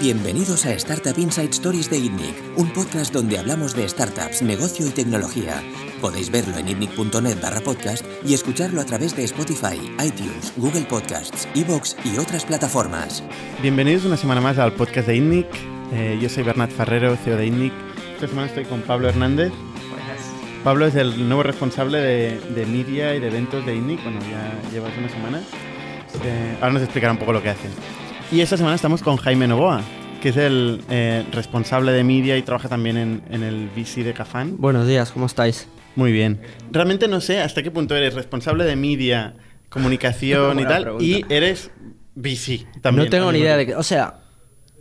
Bienvenidos a Startup Inside Stories de ITNIC, un podcast donde hablamos de startups, negocio y tecnología. Podéis verlo en itnic.net barra podcast y escucharlo a través de Spotify, iTunes, Google Podcasts, Evox y otras plataformas. Bienvenidos una semana más al podcast de ITNIC. Eh, yo soy Bernat Ferrero, CEO de ITNIC. Esta semana estoy con Pablo Hernández. Pablo es el nuevo responsable de, de media y de eventos de ITNIC. Bueno, ya llevas una semana. Eh, ahora nos explicará un poco lo que hacen. Y esta semana estamos con Jaime Novoa, que es el eh, responsable de media y trabaja también en, en el VC de Cafán. Buenos días, ¿cómo estáis? Muy bien. Realmente no sé hasta qué punto eres responsable de media, comunicación y tal, pregunta. y eres VC también. no tengo ni idea de qué. O sea,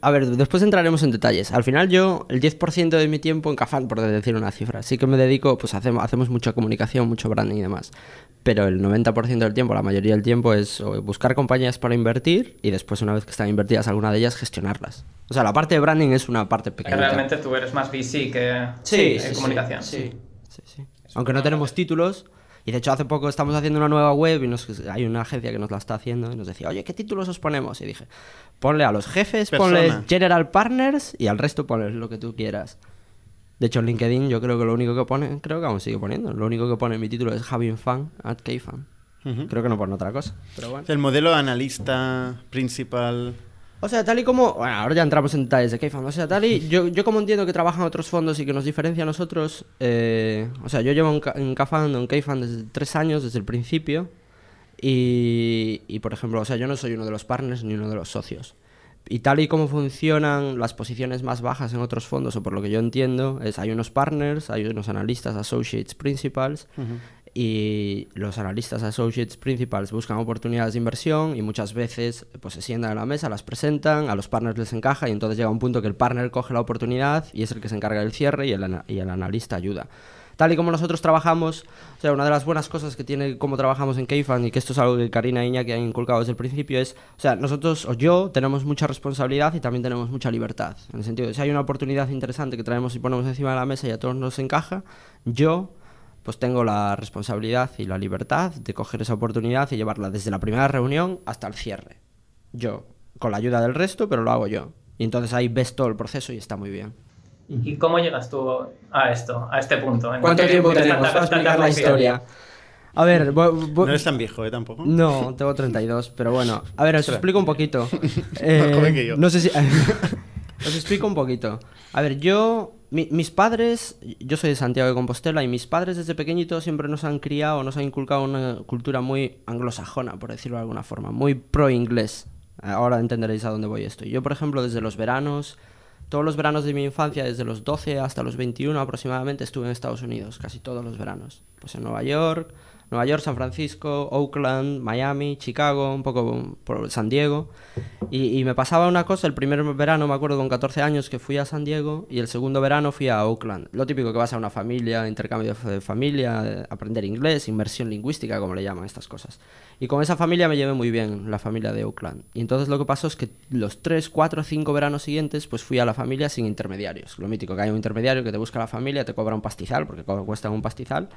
a ver, después entraremos en detalles. Al final, yo, el 10% de mi tiempo en Cafán, por decir una cifra, sí que me dedico, pues hacemos, hacemos mucha comunicación, mucho branding y demás. Pero el 90% del tiempo, la mayoría del tiempo, es buscar compañías para invertir y después, una vez que están invertidas alguna de ellas, gestionarlas. O sea, la parte de branding es una parte Que pequeña. realmente tú eres más VC que Sí, sí, sí, comunicación. Sí, sí. Aunque no tenemos títulos. Y de hecho hace poco estamos haciendo una nueva web y nos, hay una agencia que nos la está haciendo y nos decía, oye, ¿qué títulos os ponemos? Y dije, ponle a los jefes, Persona. ponles General Partners y al resto ponles lo que tú quieras. De hecho en LinkedIn yo creo que lo único que pone, creo que aún sigue poniendo, lo único que pone en mi título es Having Fun at Kfan. Ujú. Creo que no pone otra cosa, pero bueno. El modelo analista principal. O sea, tal y como. Bueno, ahora ya entramos en detalles de K-Fund. O sea, tal y. Yo, yo como entiendo que trabajan otros fondos y que nos diferencia a nosotros. eh, o sea, yo llevo en, K-Fund en K-Fund desde tres años, desde el principio. Y, y, por ejemplo, o sea, yo no soy uno de los partners ni uno de los socios. Y tal y como funcionan las posiciones más bajas en otros fondos, o por lo que yo entiendo, es hay unos partners, hay unos analistas, associates, principals, y los analistas associates principals buscan oportunidades de inversión y muchas veces pues se sientan a la mesa, las presentan, a los partners les encaja y entonces llega un punto que el partner coge la oportunidad y es el que se encarga del cierre y el, y el analista ayuda. Tal y como nosotros trabajamos, o sea, una de las buenas cosas que tiene cómo trabajamos en Keyfan y que esto es algo que Karina y Iñaki han inculcado desde el principio es, o sea, nosotros o yo tenemos mucha responsabilidad y también tenemos mucha libertad. En el sentido de si hay una oportunidad interesante que traemos y ponemos encima de la mesa y a todos nos encaja, yo pues tengo la responsabilidad y la libertad de coger esa oportunidad y llevarla desde la primera reunión hasta el cierre. Yo, con la ayuda del resto, pero lo hago yo. Y entonces ahí ves todo el proceso y está muy bien. ¿Y cómo llegas tú a esto, a este punto? ¿En ¿Cuánto tiempo tenemos para explicar la historia? A ver, No eres tan viejo, ¿eh? Tampoco. no, tengo 32, pero bueno. A ver, os explico un poquito. Eh, Más joven que yo. No sé si... os explico un poquito. A ver, yo... mi- mis padres... Yo soy de Santiago de Compostela y mis padres desde pequeñitos siempre nos han criado, nos han inculcado una cultura muy anglosajona, por decirlo de alguna forma. Muy pro-inglés. Ahora entenderéis a dónde voy esto. Yo, por ejemplo, desde los veranos... Todos los veranos de mi infancia, desde los 12 hasta los 21 aproximadamente, estuve en Estados Unidos, casi todos los veranos. Pues en Nueva York, Nueva York, San Francisco, Oakland, Miami, Chicago, un poco por San Diego. Y, me pasaba una cosa, el primer verano me acuerdo con 14 años que fui a San Diego y el segundo verano fui a Oakland. Lo típico que vas a una familia, intercambio de familia, aprender inglés, inmersión lingüística, como le llaman estas cosas. Y con esa familia me llevé muy bien, la familia de Oakland. Y entonces lo que pasó es que los 3, 4, 5 veranos siguientes pues fui a la familia sin intermediarios. Lo mítico, que hay un intermediario que te busca la familia, te cobra un pastizal, porque cuesta un pastizal.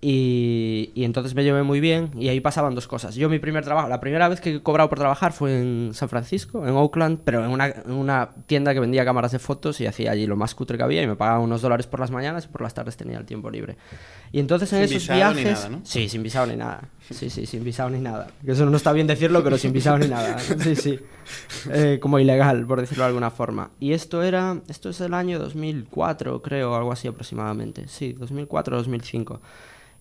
Y, y entonces me llevé muy bien y ahí pasaban dos cosas. Yo mi primer trabajo, la primera vez que he cobrado por trabajar fue en San Francisco, en Oakland, pero en una, en una tienda que vendía cámaras de fotos y hacía allí lo más cutre que había y me pagaban unos dólares por las mañanas y por las tardes tenía el tiempo libre. Y entonces en Sin esos visado ni viajes... nada, ¿no? Sí, sin visado ni nada. Sí, sí, sin visado ni nada. Que eso no está bien decirlo, pero sin visado ni nada. Sí, sí. Eh, como ilegal, por decirlo de alguna forma. Y esto era... Esto es el año 2004, creo, algo así aproximadamente. Sí, 2004-2005.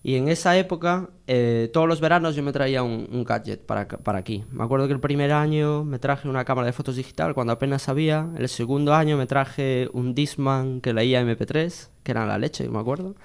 Y en esa época, eh, todos los veranos yo me traía un, un gadget para, para aquí. Me acuerdo que el primer año me traje una cámara de fotos digital cuando apenas sabía. El segundo año me traje un Discman que leía MP3, que era la leche, me acuerdo.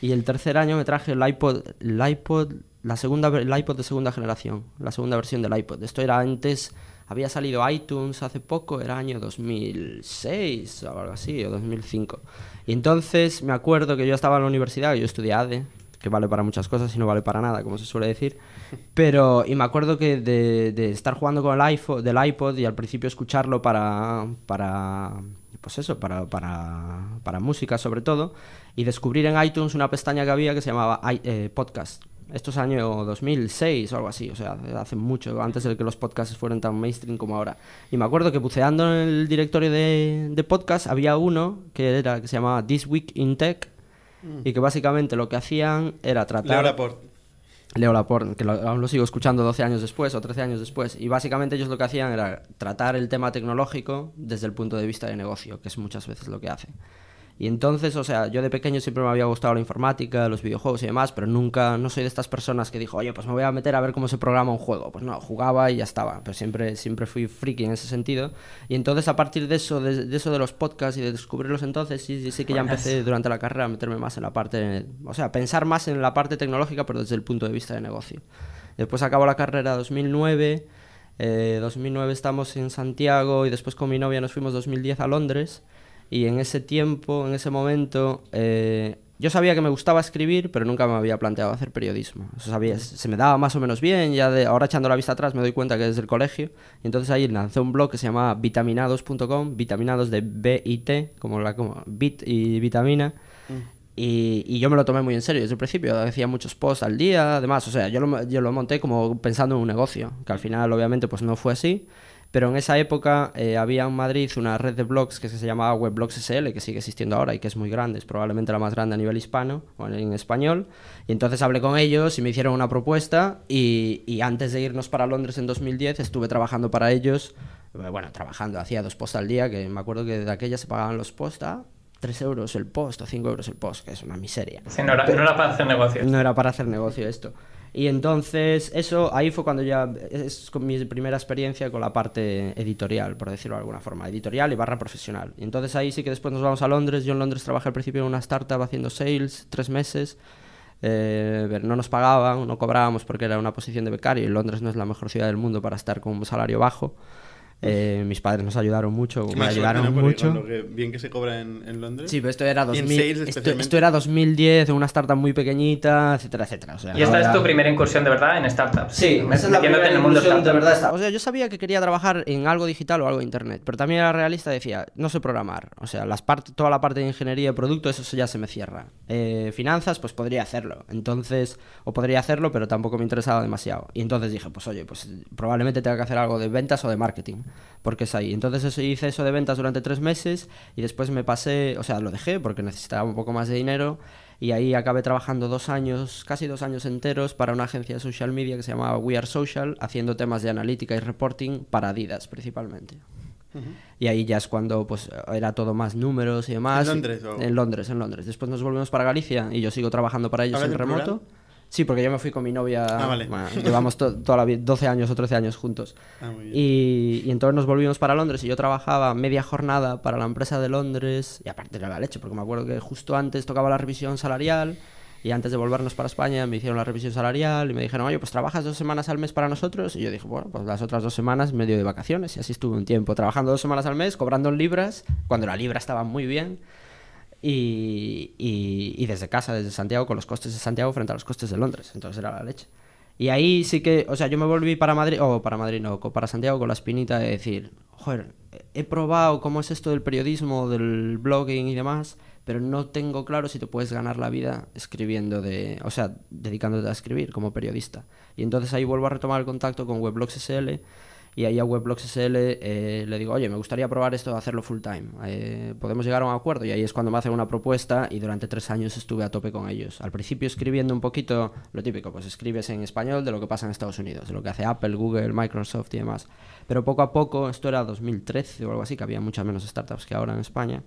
Y el tercer año me traje el iPod, el iPod, la segunda, el iPod de segunda generación, la segunda versión del iPod. Esto era antes, había salido iTunes hace poco, era año 2006 o algo así, o 2005. Y entonces me acuerdo que yo estaba en la universidad, yo estudié ADE, que vale para muchas cosas y no vale para nada, como se suele decir. Pero, y me acuerdo que de, de estar jugando con el iPhone, del iPod y al principio escucharlo para, para pues eso, para, para, para música sobre todo, y descubrir en iTunes una pestaña que había que se llamaba eh, podcast. Esto es año 2006 o algo así, o sea, hace mucho, antes de que los podcasts fueran tan mainstream como ahora. Y me acuerdo que buceando en el directorio de, de podcast había uno que, era, que se llamaba This Week in Tech Mm. y que básicamente lo que hacían era tratar... Leo Laporte. Leo Laporte, que lo, aún lo sigo escuchando 12 años después o 13 años después. Y básicamente ellos lo que hacían era tratar el tema tecnológico desde el punto de vista de negocio, que es muchas veces lo que hacen. Y entonces, o sea, yo de pequeño siempre me había gustado la informática, los videojuegos y demás, pero nunca, no soy de estas personas que dijo, oye, pues me voy a meter a ver cómo se programa un juego. Pues no, jugaba y ya estaba, pero siempre, siempre fui friki en ese sentido. Y entonces a partir de eso, de, de eso de los podcasts y de descubrirlos entonces, sí, sí, sí que ya empecé durante la carrera a meterme más en la parte, o sea, pensar más en la parte tecnológica, pero desde el punto de vista de negocio. Después acabo la carrera 2009, eh, 2009 estamos en Santiago y después con mi novia nos fuimos 2010 a Londres. Y en ese tiempo, en ese momento, eh, yo sabía que me gustaba escribir, pero nunca me había planteado hacer periodismo. Sabía, se me daba más o menos bien, ya de, ahora echando la vista atrás me doy cuenta que desde el colegio. Y entonces ahí lancé un blog que se llamaba vitaminados.com, vitaminados de B y T, como, la, como bit y vitamina. Y, y, yo me lo tomé muy en serio desde el principio, hacía muchos posts al día, además, o sea, yo lo, yo lo monté como pensando en un negocio, que al final obviamente pues no fue así. Pero en esa época eh, había en Madrid una red de blogs que se llamaba Webblogs SL, que sigue existiendo ahora y que es muy grande, es probablemente la más grande a nivel hispano o en español. Y entonces hablé con ellos y me hicieron una propuesta y, y antes de irnos para Londres en 2010 estuve trabajando para ellos, bueno, trabajando, hacía dos posts al día, que me acuerdo que de aquella se pagaban los posts a 3 euros el post o 5 euros el post, que es una miseria. Sí, no era, no era para hacer negocio. No era para hacer negocio esto. Y entonces, eso, ahí fue cuando ya es con mi primera experiencia con la parte editorial, por decirlo de alguna forma, editorial y barra profesional. Y entonces ahí sí que después nos vamos a Londres. Yo en Londres trabajé al principio en una startup haciendo sales, tres meses. Eh, no nos pagaban, no cobrábamos porque era una posición de becario y Londres no es la mejor ciudad del mundo para estar con un salario bajo. Eh, mis padres nos ayudaron mucho, me ayudaron suerte, ¿no? mucho. Lo que, bien que se cobra en, en, Londres. Sí, pero esto era, Y en 2000, sales esto, esto era 2010, en una startup muy pequeñita, etcétera, etcétera. O sea, Y esta es tu primera incursión de verdad en startups. Sí, Me- esa es la primera en el mundo incursión de verdad. esta- O sea, yo sabía que quería trabajar en algo digital o algo de internet, pero también era realista, decía, no sé programar. O sea, las part- toda la parte de ingeniería de producto, eso ya se me cierra. Eh, finanzas, pues podría hacerlo. Entonces, o podría hacerlo, pero tampoco me interesaba demasiado. Y entonces dije, pues oye, pues probablemente tenga que hacer algo de ventas o de marketing, porque es ahí. Entonces eso, hice eso de ventas durante tres meses y después me pasé, o sea, lo dejé porque necesitaba un poco más de dinero. Y ahí acabé trabajando dos años, casi dos años enteros, para una agencia de social media que se llamaba We Are Social, haciendo temas de analítica y reporting para Adidas principalmente. Y ahí ya es cuando pues era todo más números y demás. ¿En Londres o- En Londres, en Londres. Después nos volvimos para Galicia y yo sigo trabajando para ellos ¿Hablas en remoto. plural? Sí, porque yo me fui con mi novia. Ah, vale. bueno, llevamos to- toda la vida, 12 años o 13 años juntos. Ah, muy bien. Y, y entonces nos volvimos para Londres y yo trabajaba media jornada para la empresa de Londres y aparte era la leche, porque me acuerdo que justo antes tocaba la revisión salarial y antes de volvernos para España me hicieron la revisión salarial y me dijeron, oye, pues trabajas dos semanas al mes para nosotros y yo dije, bueno, pues las otras dos semanas medio de vacaciones y así estuve un tiempo, trabajando dos semanas al mes, cobrando en libras, cuando la libra estaba muy bien. Y, y- desde casa, desde Santiago, con los costes de Santiago frente a los costes de Londres. Entonces era la leche. Y ahí sí que, o sea, yo me volví para Madrid, o para Madrid no, para Santiago con la espinita de decir, joder, he probado cómo es esto del periodismo, del blogging y demás, pero no tengo claro si te puedes ganar la vida escribiendo de, o sea, dedicándote a escribir como periodista. Y entonces ahí vuelvo a retomar el contacto con Weblogs SL y ahí a Weblogs SL eh, le digo, oye, me gustaría probar esto de hacerlo full time. Eh, ¿Podemos llegar a un acuerdo? Y ahí es cuando me hacen una propuesta y durante tres años estuve a tope con ellos. Al principio escribiendo un poquito lo típico, pues escribes en español de lo que pasa en Estados Unidos, de lo que hace Apple, Google, Microsoft y demás. Pero poco a poco, esto era 2013 o algo así, que había muchas menos startups que ahora en España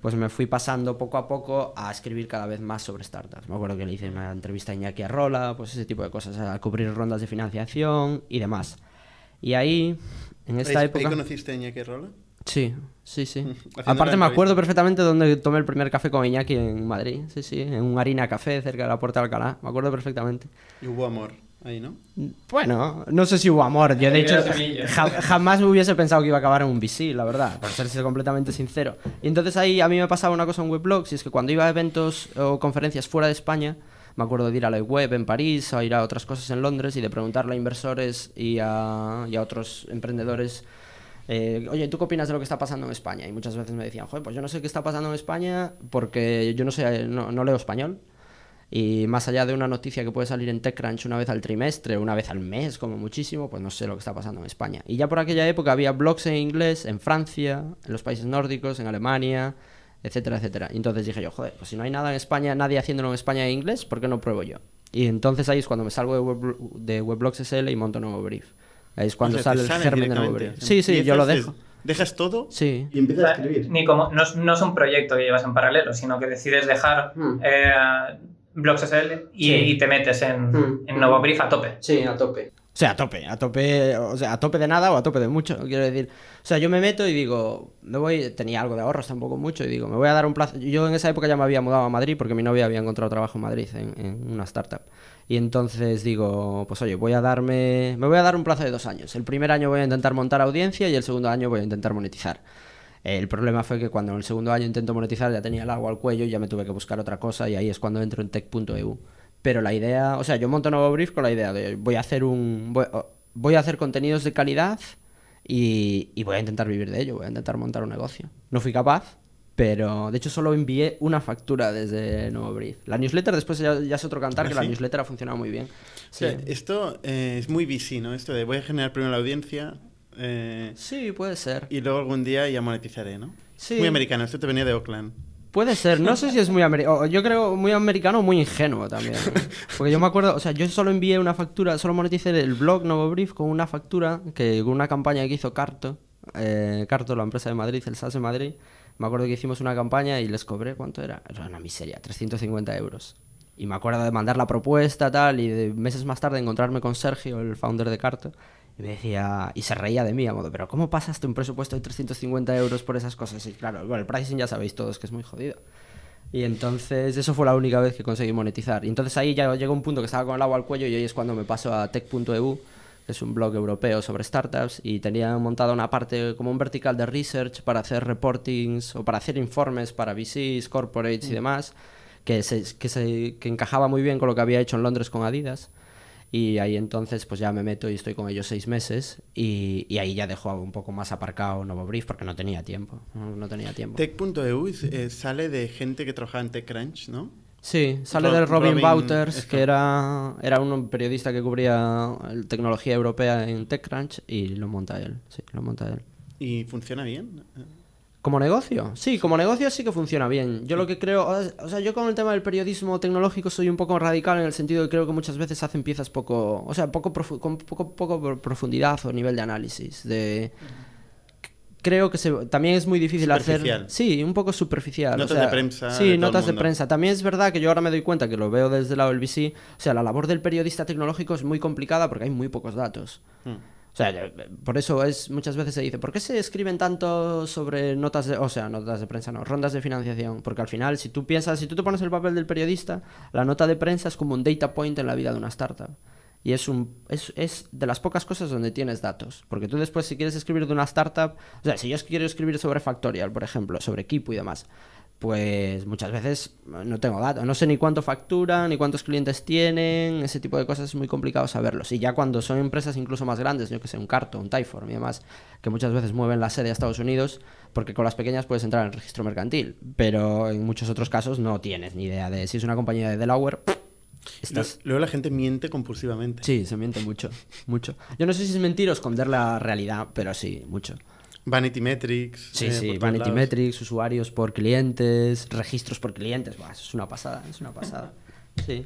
pues me fui pasando poco a poco a escribir cada vez más sobre startups. Me acuerdo que le hice una entrevista a Iñaki Arrola, pues ese tipo de cosas, a cubrir rondas de financiación y demás. Y ahí, en esta ¿Ahí, época... ¿Ahí conociste a Iñaki Rola? Sí, sí, sí. Aparte me acuerdo perfectamente donde tomé el primer café con Iñaki en Madrid, sí, sí, en un harina café cerca de la Puerta de Alcalá, me acuerdo perfectamente. Y hubo amor ahí, ¿no? Bueno, no sé si hubo amor. Yo, de hecho, ja- jamás me hubiese pensado que iba a acabar en un VC, la verdad, por serse completamente sincero. Y entonces ahí a mí me pasaba una cosa en Weblogs, y es que cuando iba a eventos o conferencias fuera de España, me acuerdo de ir a la web en París, o ir a otras cosas en Londres y de preguntarle a inversores y a, y a otros emprendedores. eh, Oye, ¿tú qué opinas de lo que está pasando en España? Y muchas veces me decían, joder, pues yo no sé qué está pasando en España porque yo no sé, no, no leo español. Y más allá de una noticia que puede salir en TechCrunch una vez al trimestre, una vez al mes, como muchísimo, pues no sé lo que está pasando en España. Y ya por aquella época había blogs en inglés en Francia, en los países nórdicos, en Alemania, etcétera, etcétera. Y entonces dije yo, joder, pues si no hay nada en España, nadie haciéndolo en España en inglés, ¿por qué no pruebo yo? Y entonces ahí es cuando me salgo de, web, de Weblogs SL y monto nuevo brief. Ahí es cuando O sea, te sale el germen de nuevo brief. Sí, sí, yo lo dejo. Dejas todo Sí. y empiezas a escribir. Ni como, no, es- no es un proyecto que llevas en paralelo, sino que decides dejar Mm. eh, Blogs SL y, Sí. y te metes en, Mm. en Nuevo Brief a tope. Sí, a tope. O sea, a tope, a tope, o sea, a tope de nada o a tope de mucho, quiero decir. O sea, yo me meto y digo, me voy, tenía algo de ahorros tampoco mucho, y digo, me voy a dar un plazo. Yo en esa época ya me había mudado a Madrid porque mi novia había encontrado trabajo en Madrid, en, una startup. Y entonces digo, pues oye, voy a darme, me voy a dar un plazo de dos años. El primer año voy a intentar montar audiencia y el segundo año voy a intentar monetizar. El problema fue que cuando en el segundo año intento monetizar ya tenía el agua al cuello y ya me tuve que buscar otra cosa y ahí es cuando entro en tech.eu. Pero la idea, o sea, yo monto nuevo brief con la idea de voy a hacer un voy, voy a hacer contenidos de calidad y, y voy a intentar vivir de ello, voy a intentar montar un negocio. No fui capaz, pero de hecho solo envié una factura desde nuevo brief. La newsletter después ya, ya es otro cantar ¿Ah, que la sí? newsletter ha funcionado muy bien. O sea, esto eh, es muy VC, ¿no? Esto de voy a generar primero la audiencia eh, Sí, puede ser. y luego algún día ya monetizaré, ¿no? Sí. Muy americano, esto te venía de Oakland. Puede ser, no sé si es muy americano, yo creo muy americano o muy ingenuo también. Porque yo me acuerdo, o sea, yo solo envié una factura, solo moneticé el blog Novo Brief con una factura que con una campaña que hizo Carto, eh, Carto, la empresa de Madrid, el SAS de Madrid, me acuerdo que hicimos una campaña y les cobré, ¿cuánto era? Era una miseria, 350 euros. Y me acuerdo de mandar la propuesta tal y de meses más tarde encontrarme con Sergio, el founder de Carto, y me decía, y se reía de mí a modo, pero ¿cómo pasaste un presupuesto de 350 euros por esas cosas? Y claro, bueno, el pricing ya sabéis todos que es muy jodido. Y entonces eso fue la única vez que conseguí monetizar. Y entonces ahí ya llegó un punto que estaba con el agua al cuello y ahí es cuando me paso a tech.eu, que es un blog europeo sobre startups, y tenía montada una parte como un vertical de research para hacer reportings o para hacer informes para VCs, corporates y demás, que, se, que, se, que encajaba muy bien con lo que había hecho en Londres con Adidas. Y ahí entonces pues ya me meto y estoy con ellos seis meses y, y ahí ya dejo un poco más aparcado Novo Brief porque no tenía tiempo. No, tenía tiempo. Tech.eu eh, sale de gente que trabajaba en TechCrunch, ¿no? Sí, sale Ro- de Robin, Robin, Wouters, eso. que era, era un periodista que cubría tecnología europea en TechCrunch y lo monta él. Sí, lo monta él. ¿Y funciona bien? ¿Como negocio? Sí, como negocio sí que funciona bien. Yo lo que creo, o sea, yo con el tema del periodismo tecnológico soy un poco radical en el sentido de que creo que muchas veces hacen piezas poco, o sea, poco con poco, poco pro- profundidad o nivel de análisis. De creo que se, también es muy difícil hacer. Sí, un poco superficial. o Notas sea, de prensa Sí, notas de prensa. También es verdad que yo ahora me doy cuenta que lo veo desde el lado del VC. O sea, la labor del periodista tecnológico es muy complicada porque hay muy pocos datos. Hmm. O sea, por eso es muchas veces se dice, ¿por qué se escriben tanto sobre notas de, o sea, notas de prensa, no, rondas de financiación? Porque al final, si tú piensas, si tú te pones el papel del periodista, la nota de prensa es como un data point en la vida de una startup. Y es, un, es, es de las pocas cosas donde tienes datos. Porque tú después, si quieres escribir de una startup, o sea, si yo quiero escribir sobre Factorial, por ejemplo, sobre equipo y demás, pues muchas veces no tengo datos. No sé ni cuánto facturan, ni cuántos clientes tienen, ese tipo de cosas es muy complicado saberlos. Y ya cuando son empresas incluso más grandes, yo que sé, un Carto, un Typeform y demás, que muchas veces mueven la sede a Estados Unidos, porque con las pequeñas puedes entrar en el registro mercantil, pero en muchos otros casos no tienes ni idea de si es una compañía de Delaware. Estás... Luego la gente miente compulsivamente. Sí, se miente mucho, mucho. Yo no sé si es mentir o esconder la realidad, pero sí, mucho. Vanity Metrics. Sí, eh, sí, Vanity lados. Metrics, usuarios por clientes, registros por clientes, Buah, eso es una pasada, es una pasada. Sí.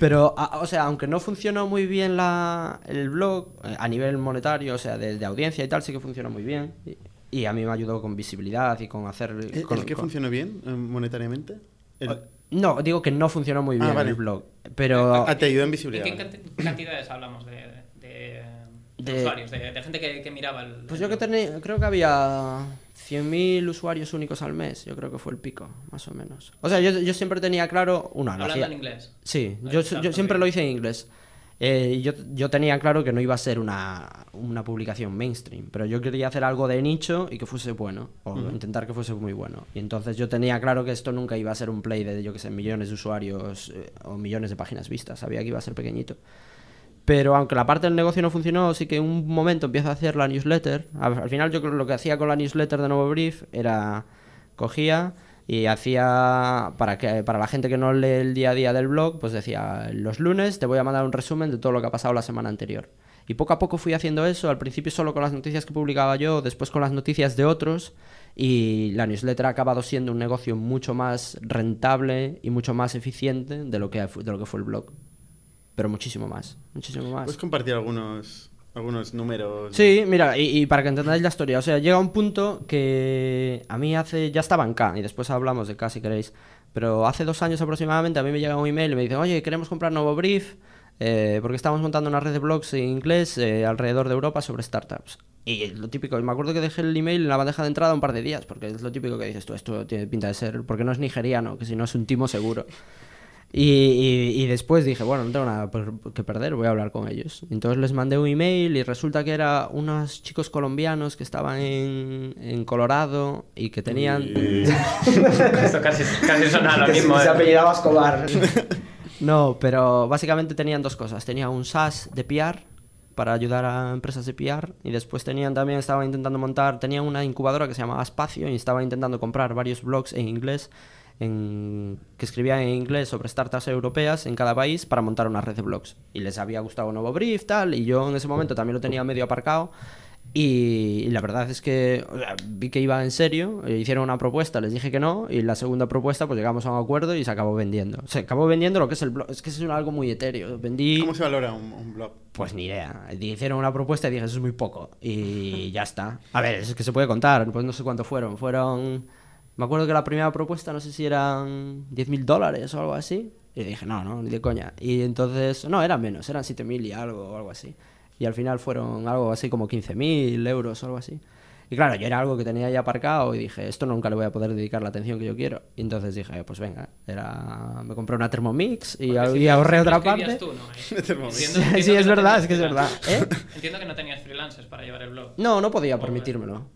Pero, a- o sea, aunque no funcionó muy bien la, el blog eh, a nivel monetario, o sea, de, de audiencia y tal, sí que funcionó muy bien. Y, y a mí me ayudó con visibilidad y con hacer... ¿El, con- el que con- funcionó bien eh, monetariamente? El- No, digo que no funcionó muy Ah, bien vale. el blog, pero... Ah, te ayudó en ¿Y visibilidad. qué canti- cantidades hablamos de, de- de De- usuarios, de, de gente que, que miraba el. Pues yo que tenía, creo que había 100.000 usuarios únicos al mes, yo creo que fue el pico, más o menos. O sea, yo, yo siempre tenía claro una Hablando hacía- en inglés. Sí, yo, yo siempre lo hice en inglés. Eh, yo, yo tenía claro que no iba a ser una, una publicación mainstream, pero yo quería hacer algo de nicho y que fuese bueno, o intentar que fuese muy bueno. Y entonces yo tenía claro que esto nunca iba a ser un play de, yo que sé, millones de usuarios eh, o millones de páginas vistas, sabía que iba a ser pequeñito. Pero aunque la parte del negocio no funcionó, sí que en un momento empiezo a hacer la newsletter. Al, al final yo creo lo que hacía con la newsletter de Nuevo Brief era, cogía, y hacía para que para la gente que no lee el día a día del blog pues decía los lunes te voy a mandar un resumen de todo lo que ha pasado la semana anterior y poco a poco fui haciendo eso al principio solo con las noticias que publicaba yo después con las noticias de otros y la newsletter ha acabado siendo un negocio mucho más rentable y mucho más eficiente de lo que de lo que fue el blog pero muchísimo más muchísimo más ¿Puedes compartir algunos algunos números. Sí, mira, y, y, para que entendáis la historia, o sea, llega un punto que a mí hace, ya estaba en K, y después hablamos de K si queréis, pero hace dos años aproximadamente a mí me llega un email y me dicen, oye, queremos comprar nuevo brief, eh, porque estamos montando una red de blogs en inglés eh, alrededor de Europa sobre startups. Y lo típico, me acuerdo que dejé el email en la bandeja de entrada un par de días, porque es lo típico que dices tú, esto tiene pinta de ser, porque no es nigeriano, que si no es un timo seguro. Y, y, y, después dije, bueno, no tengo nada que perder, voy a hablar con ellos. Entonces les mandé un email y resulta que eran unos chicos colombianos que estaban en, en Colorado y que tenían... Esto casi, casi suena lo mismo. Se, se apellidaba Escobar. no, pero básicamente tenían dos cosas. Tenía un SaaS de PR para ayudar a empresas de PR y después tenían también, estaban intentando montar, tenían una incubadora que se llamaba Espacio y estaban intentando comprar varios blogs en inglés en, que escribían en inglés sobre startups europeas en cada país para montar una red de blogs. Y les había gustado un nuevo brief, tal, y yo en ese momento también lo tenía medio aparcado. Y, y la verdad es que o sea, vi que iba en serio, e hicieron una propuesta, les dije que no, y la segunda propuesta pues llegamos a un acuerdo y se acabó vendiendo. Se acabó vendiendo lo que es el blog, es que es algo muy etéreo. Vendí... ¿Cómo se valora un, un blog? Pues ni idea. Hicieron una propuesta y dije, eso es muy poco. Y ya está. A ver, es que se puede contar, pues no sé cuánto fueron. Fueron me acuerdo que la primera propuesta, no sé si eran 10.000 dólares o algo así. Y dije, no, no, ni de coña. Y entonces, no, eran menos, eran 7.000 y algo o algo así. Y al final fueron algo así como 15.000 euros o algo así. Y claro, yo era algo que tenía ya aparcado y dije, esto nunca le voy a poder dedicar la atención que yo quiero. Y entonces dije, pues venga, era... me compré una Thermomix y, y si ahorré lo otra parte. Tú, ¿no? ¿Eh? Thermomix. Entiendo- entiendo sí, es que no verdad, tenías es que es verdad. freelancers. ¿Eh? Entiendo que no tenías freelancers para llevar el blog. No, no podía permitírmelo.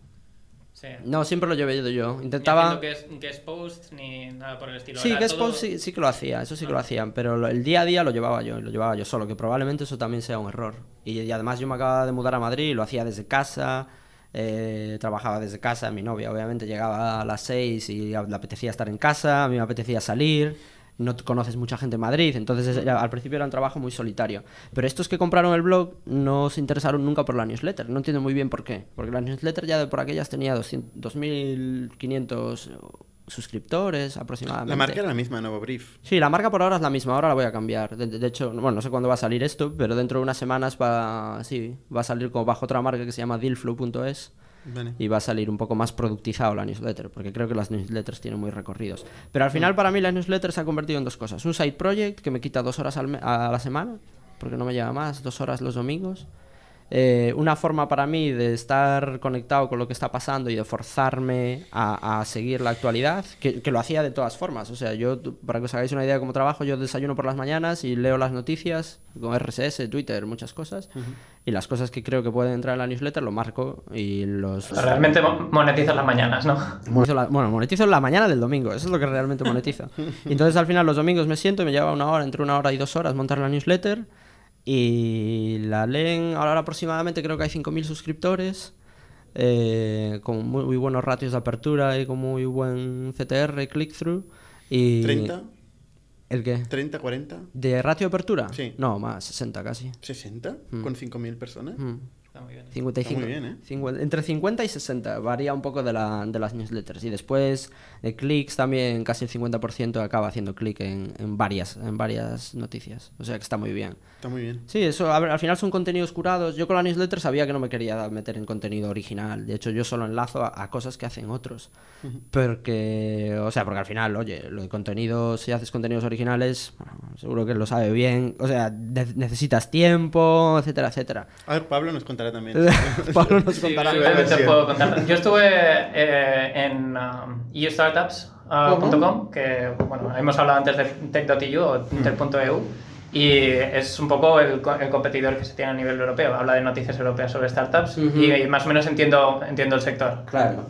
Sí. No, siempre lo llevé yo. Ni Intentaba... haciendo que es, que es post ni nada por el estilo. Sí, Era que es todo- post sí, sí que lo hacía, eso sí que lo hacían, pero lo- el día a día lo llevaba yo, lo llevaba yo solo, que probablemente eso también sea un error. Y, y además yo me acababa de mudar a Madrid, lo hacía desde casa, eh, trabajaba desde casa, mi novia obviamente llegaba a las 6 y le apetecía estar en casa, a mí me apetecía salir, no conoces mucha gente en Madrid, entonces era- al principio era un trabajo muy solitario. Pero estos que compraron el blog no se interesaron nunca por la newsletter, no entiendo muy bien por qué, porque la newsletter ya de por aquellas tenía 200 2.500 suscriptores aproximadamente. La marca era la misma, Nuevo Brief. Sí, la marca por ahora es la misma, ahora la voy a cambiar. De, de- de hecho, bueno, no sé cuándo va a salir esto, pero dentro de unas semanas va, sí, va a salir como bajo otra marca que se llama dealflow.es Vale. y va a salir un poco más productizado la newsletter, porque creo que las newsletters tienen muy recorridos. Pero al final para mí la newsletter se ha convertido en dos cosas. Un side project que me quita dos horas al a la semana, porque no me lleva más, dos horas los domingos. Eh, una forma para mí de estar conectado con lo que está pasando y de forzarme a, a seguir la actualidad, que, que lo hacía de todas formas. O sea, yo, para que os hagáis una idea de cómo trabajo, yo desayuno por las mañanas y leo las noticias con RSS, Twitter, muchas cosas. Y las cosas que creo que pueden entrar en la newsletter lo marco y los... Realmente mo- monetizas las mañanas, ¿no? Monetizo la- bueno, monetizo la mañana del domingo, eso es lo que realmente monetizo. Y entonces al final los domingos me siento y me lleva una hora, entre una hora y dos horas montar la newsletter y la leen, ahora aproximadamente creo que hay 5.000 suscriptores, eh, con muy, muy buenos ratios de apertura y con muy buen CTR, click-through. Y... ¿30? ¿El qué? ¿30, 40? ¿De ratio de apertura? Sí. No, más, 60 casi. ¿60? ¿Con 5.000 personas? Mm. Está muy bien. 55. Está muy bien, ¿eh? 50 entre 50 y 60, varía un poco de, la, de las newsletters. Y después de clics también casi el 50% acaba haciendo clic en, en, varias, en varias noticias. O sea que está muy bien. Está muy bien. Sí, eso a ver, al final son contenidos curados. Yo con la newsletter sabía que no me quería meter en contenido original. De hecho, yo solo enlazo a, a cosas que hacen otros. Porque, o sea, porque al final, oye, lo de contenidos, si haces contenidos originales, bueno, seguro que lo sabe bien. O sea, ne- necesitas tiempo, etcétera, etcétera. A ver, Pablo nos contará también. Pablo nos contará. puedo contar. Yo estuve eh, en um, eustartups.com, que bueno, hemos hablado antes de tech.eu o tech.eu, y es un poco el, co- el competidor que se tiene a nivel europeo. Habla de noticias europeas sobre startups Ujú. y, más o menos entiendo, entiendo el sector. Claro.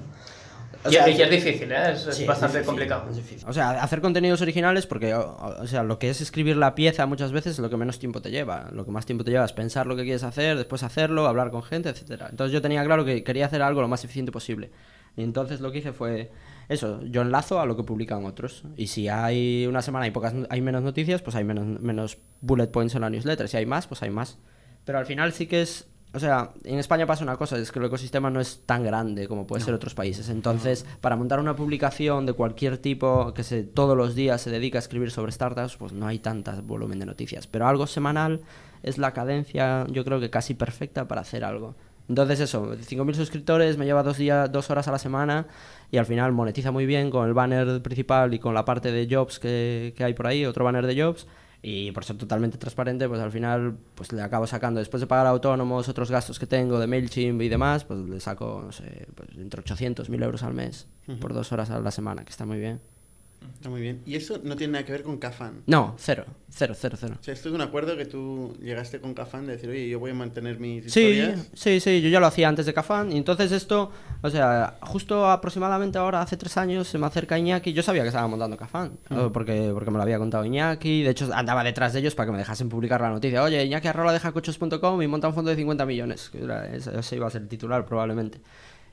O y, sea, y es difícil, ¿eh? es, es Sí, es bastante difícil, complicado. es difícil. O sea, hacer contenidos originales, porque, o, o sea, lo que es escribir la pieza muchas veces es lo que menos tiempo te lleva. Lo que más tiempo te lleva es pensar lo que quieres hacer, después hacerlo, hablar con gente, etcétera. Entonces yo tenía claro que quería hacer algo lo más eficiente posible. Y entonces lo que hice fue eso, yo enlazo a lo que publican otros. Y si hay una semana y pocas, hay menos noticias, pues hay menos, menos bullet points en la newsletter. Si hay más, pues hay más. Pero al final sí que es o sea, en España pasa una cosa, es que el ecosistema no es tan grande como puede ser otros países. Entonces, para montar una publicación de cualquier tipo que se, todos los días se dedica a escribir sobre startups, pues no hay tanto volumen de noticias. Pero algo semanal es la cadencia, yo creo que casi perfecta para hacer algo. Entonces eso, 5.000 suscriptores, me lleva dos, días, dos horas a la semana y al final monetiza muy bien con el banner principal y con la parte de jobs que, que hay por ahí, otro banner de jobs y por ser totalmente transparente, pues al final pues le acabo sacando, después de pagar autónomos, otros gastos que tengo de MailChimp y demás, pues le saco, no sé, pues entre 800, 1000 euros al mes por dos horas a la semana, que está muy bien. Está muy bien. ¿Y eso no tiene nada que ver con Cafan? No, cero. Cero, cero, cero. O sea, esto es un acuerdo que tú llegaste con Cafan de decir, oye, yo voy a mantener mis sí, historias. Sí, sí, yo ya lo hacía antes de Cafan. Y entonces esto, o sea, justo aproximadamente ahora, hace tres años, se me acerca Iñaki. Yo sabía que estaba montando Cafan, porque, porque me lo había contado Iñaki. De hecho, andaba detrás de ellos para que me dejasen publicar la noticia. Oye, Iñaki arrola deja coches.com y monta un fondo de 50 millones. ese iba a ser el titular probablemente.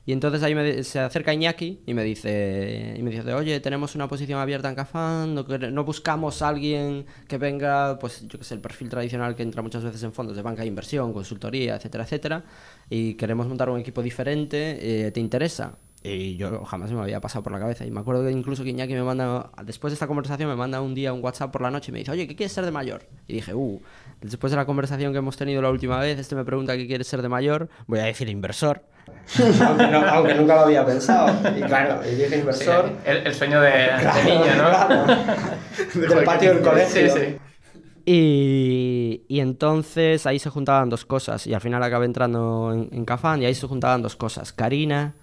Y entonces ahí se acerca Iñaki y me dice, y me dice, oye, tenemos una posición abierta en Cafán, no, no buscamos a alguien que venga, pues yo que sé, el perfil tradicional que entra muchas veces en fondos de banca de inversión, consultoría, etcétera, etcétera, y queremos montar un equipo diferente, eh, ¿te interesa? Y yo jamás me había pasado por la cabeza. Y me acuerdo que incluso que Iñaki me manda, después de esta conversación, me manda un día un WhatsApp por la noche y me dice, oye, ¿qué quieres ser de mayor? Y dije, uh, después de la conversación que hemos tenido la última vez, este me pregunta qué quieres ser de mayor, voy a decir inversor. aunque, nunca lo había pensado. Y claro, y dije inversor. el, sueño de, niño, ¿no? del patio del colegio. Sí, sí. Y, y, entonces ahí se juntaban dos cosas. Y al final acabé entrando en, en Cafán y ahí se juntaban dos cosas. Karina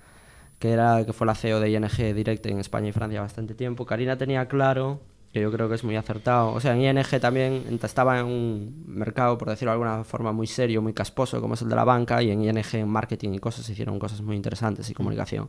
que, era, que fue la CEO de ING Direct en España y Francia bastante tiempo. Karina tenía claro, que yo creo que es muy acertado, o sea, en ING también estaba en un mercado, por decirlo de alguna forma, muy serio, muy casposo, como es el de la banca, y en ING en marketing y cosas se hicieron cosas muy interesantes y comunicación.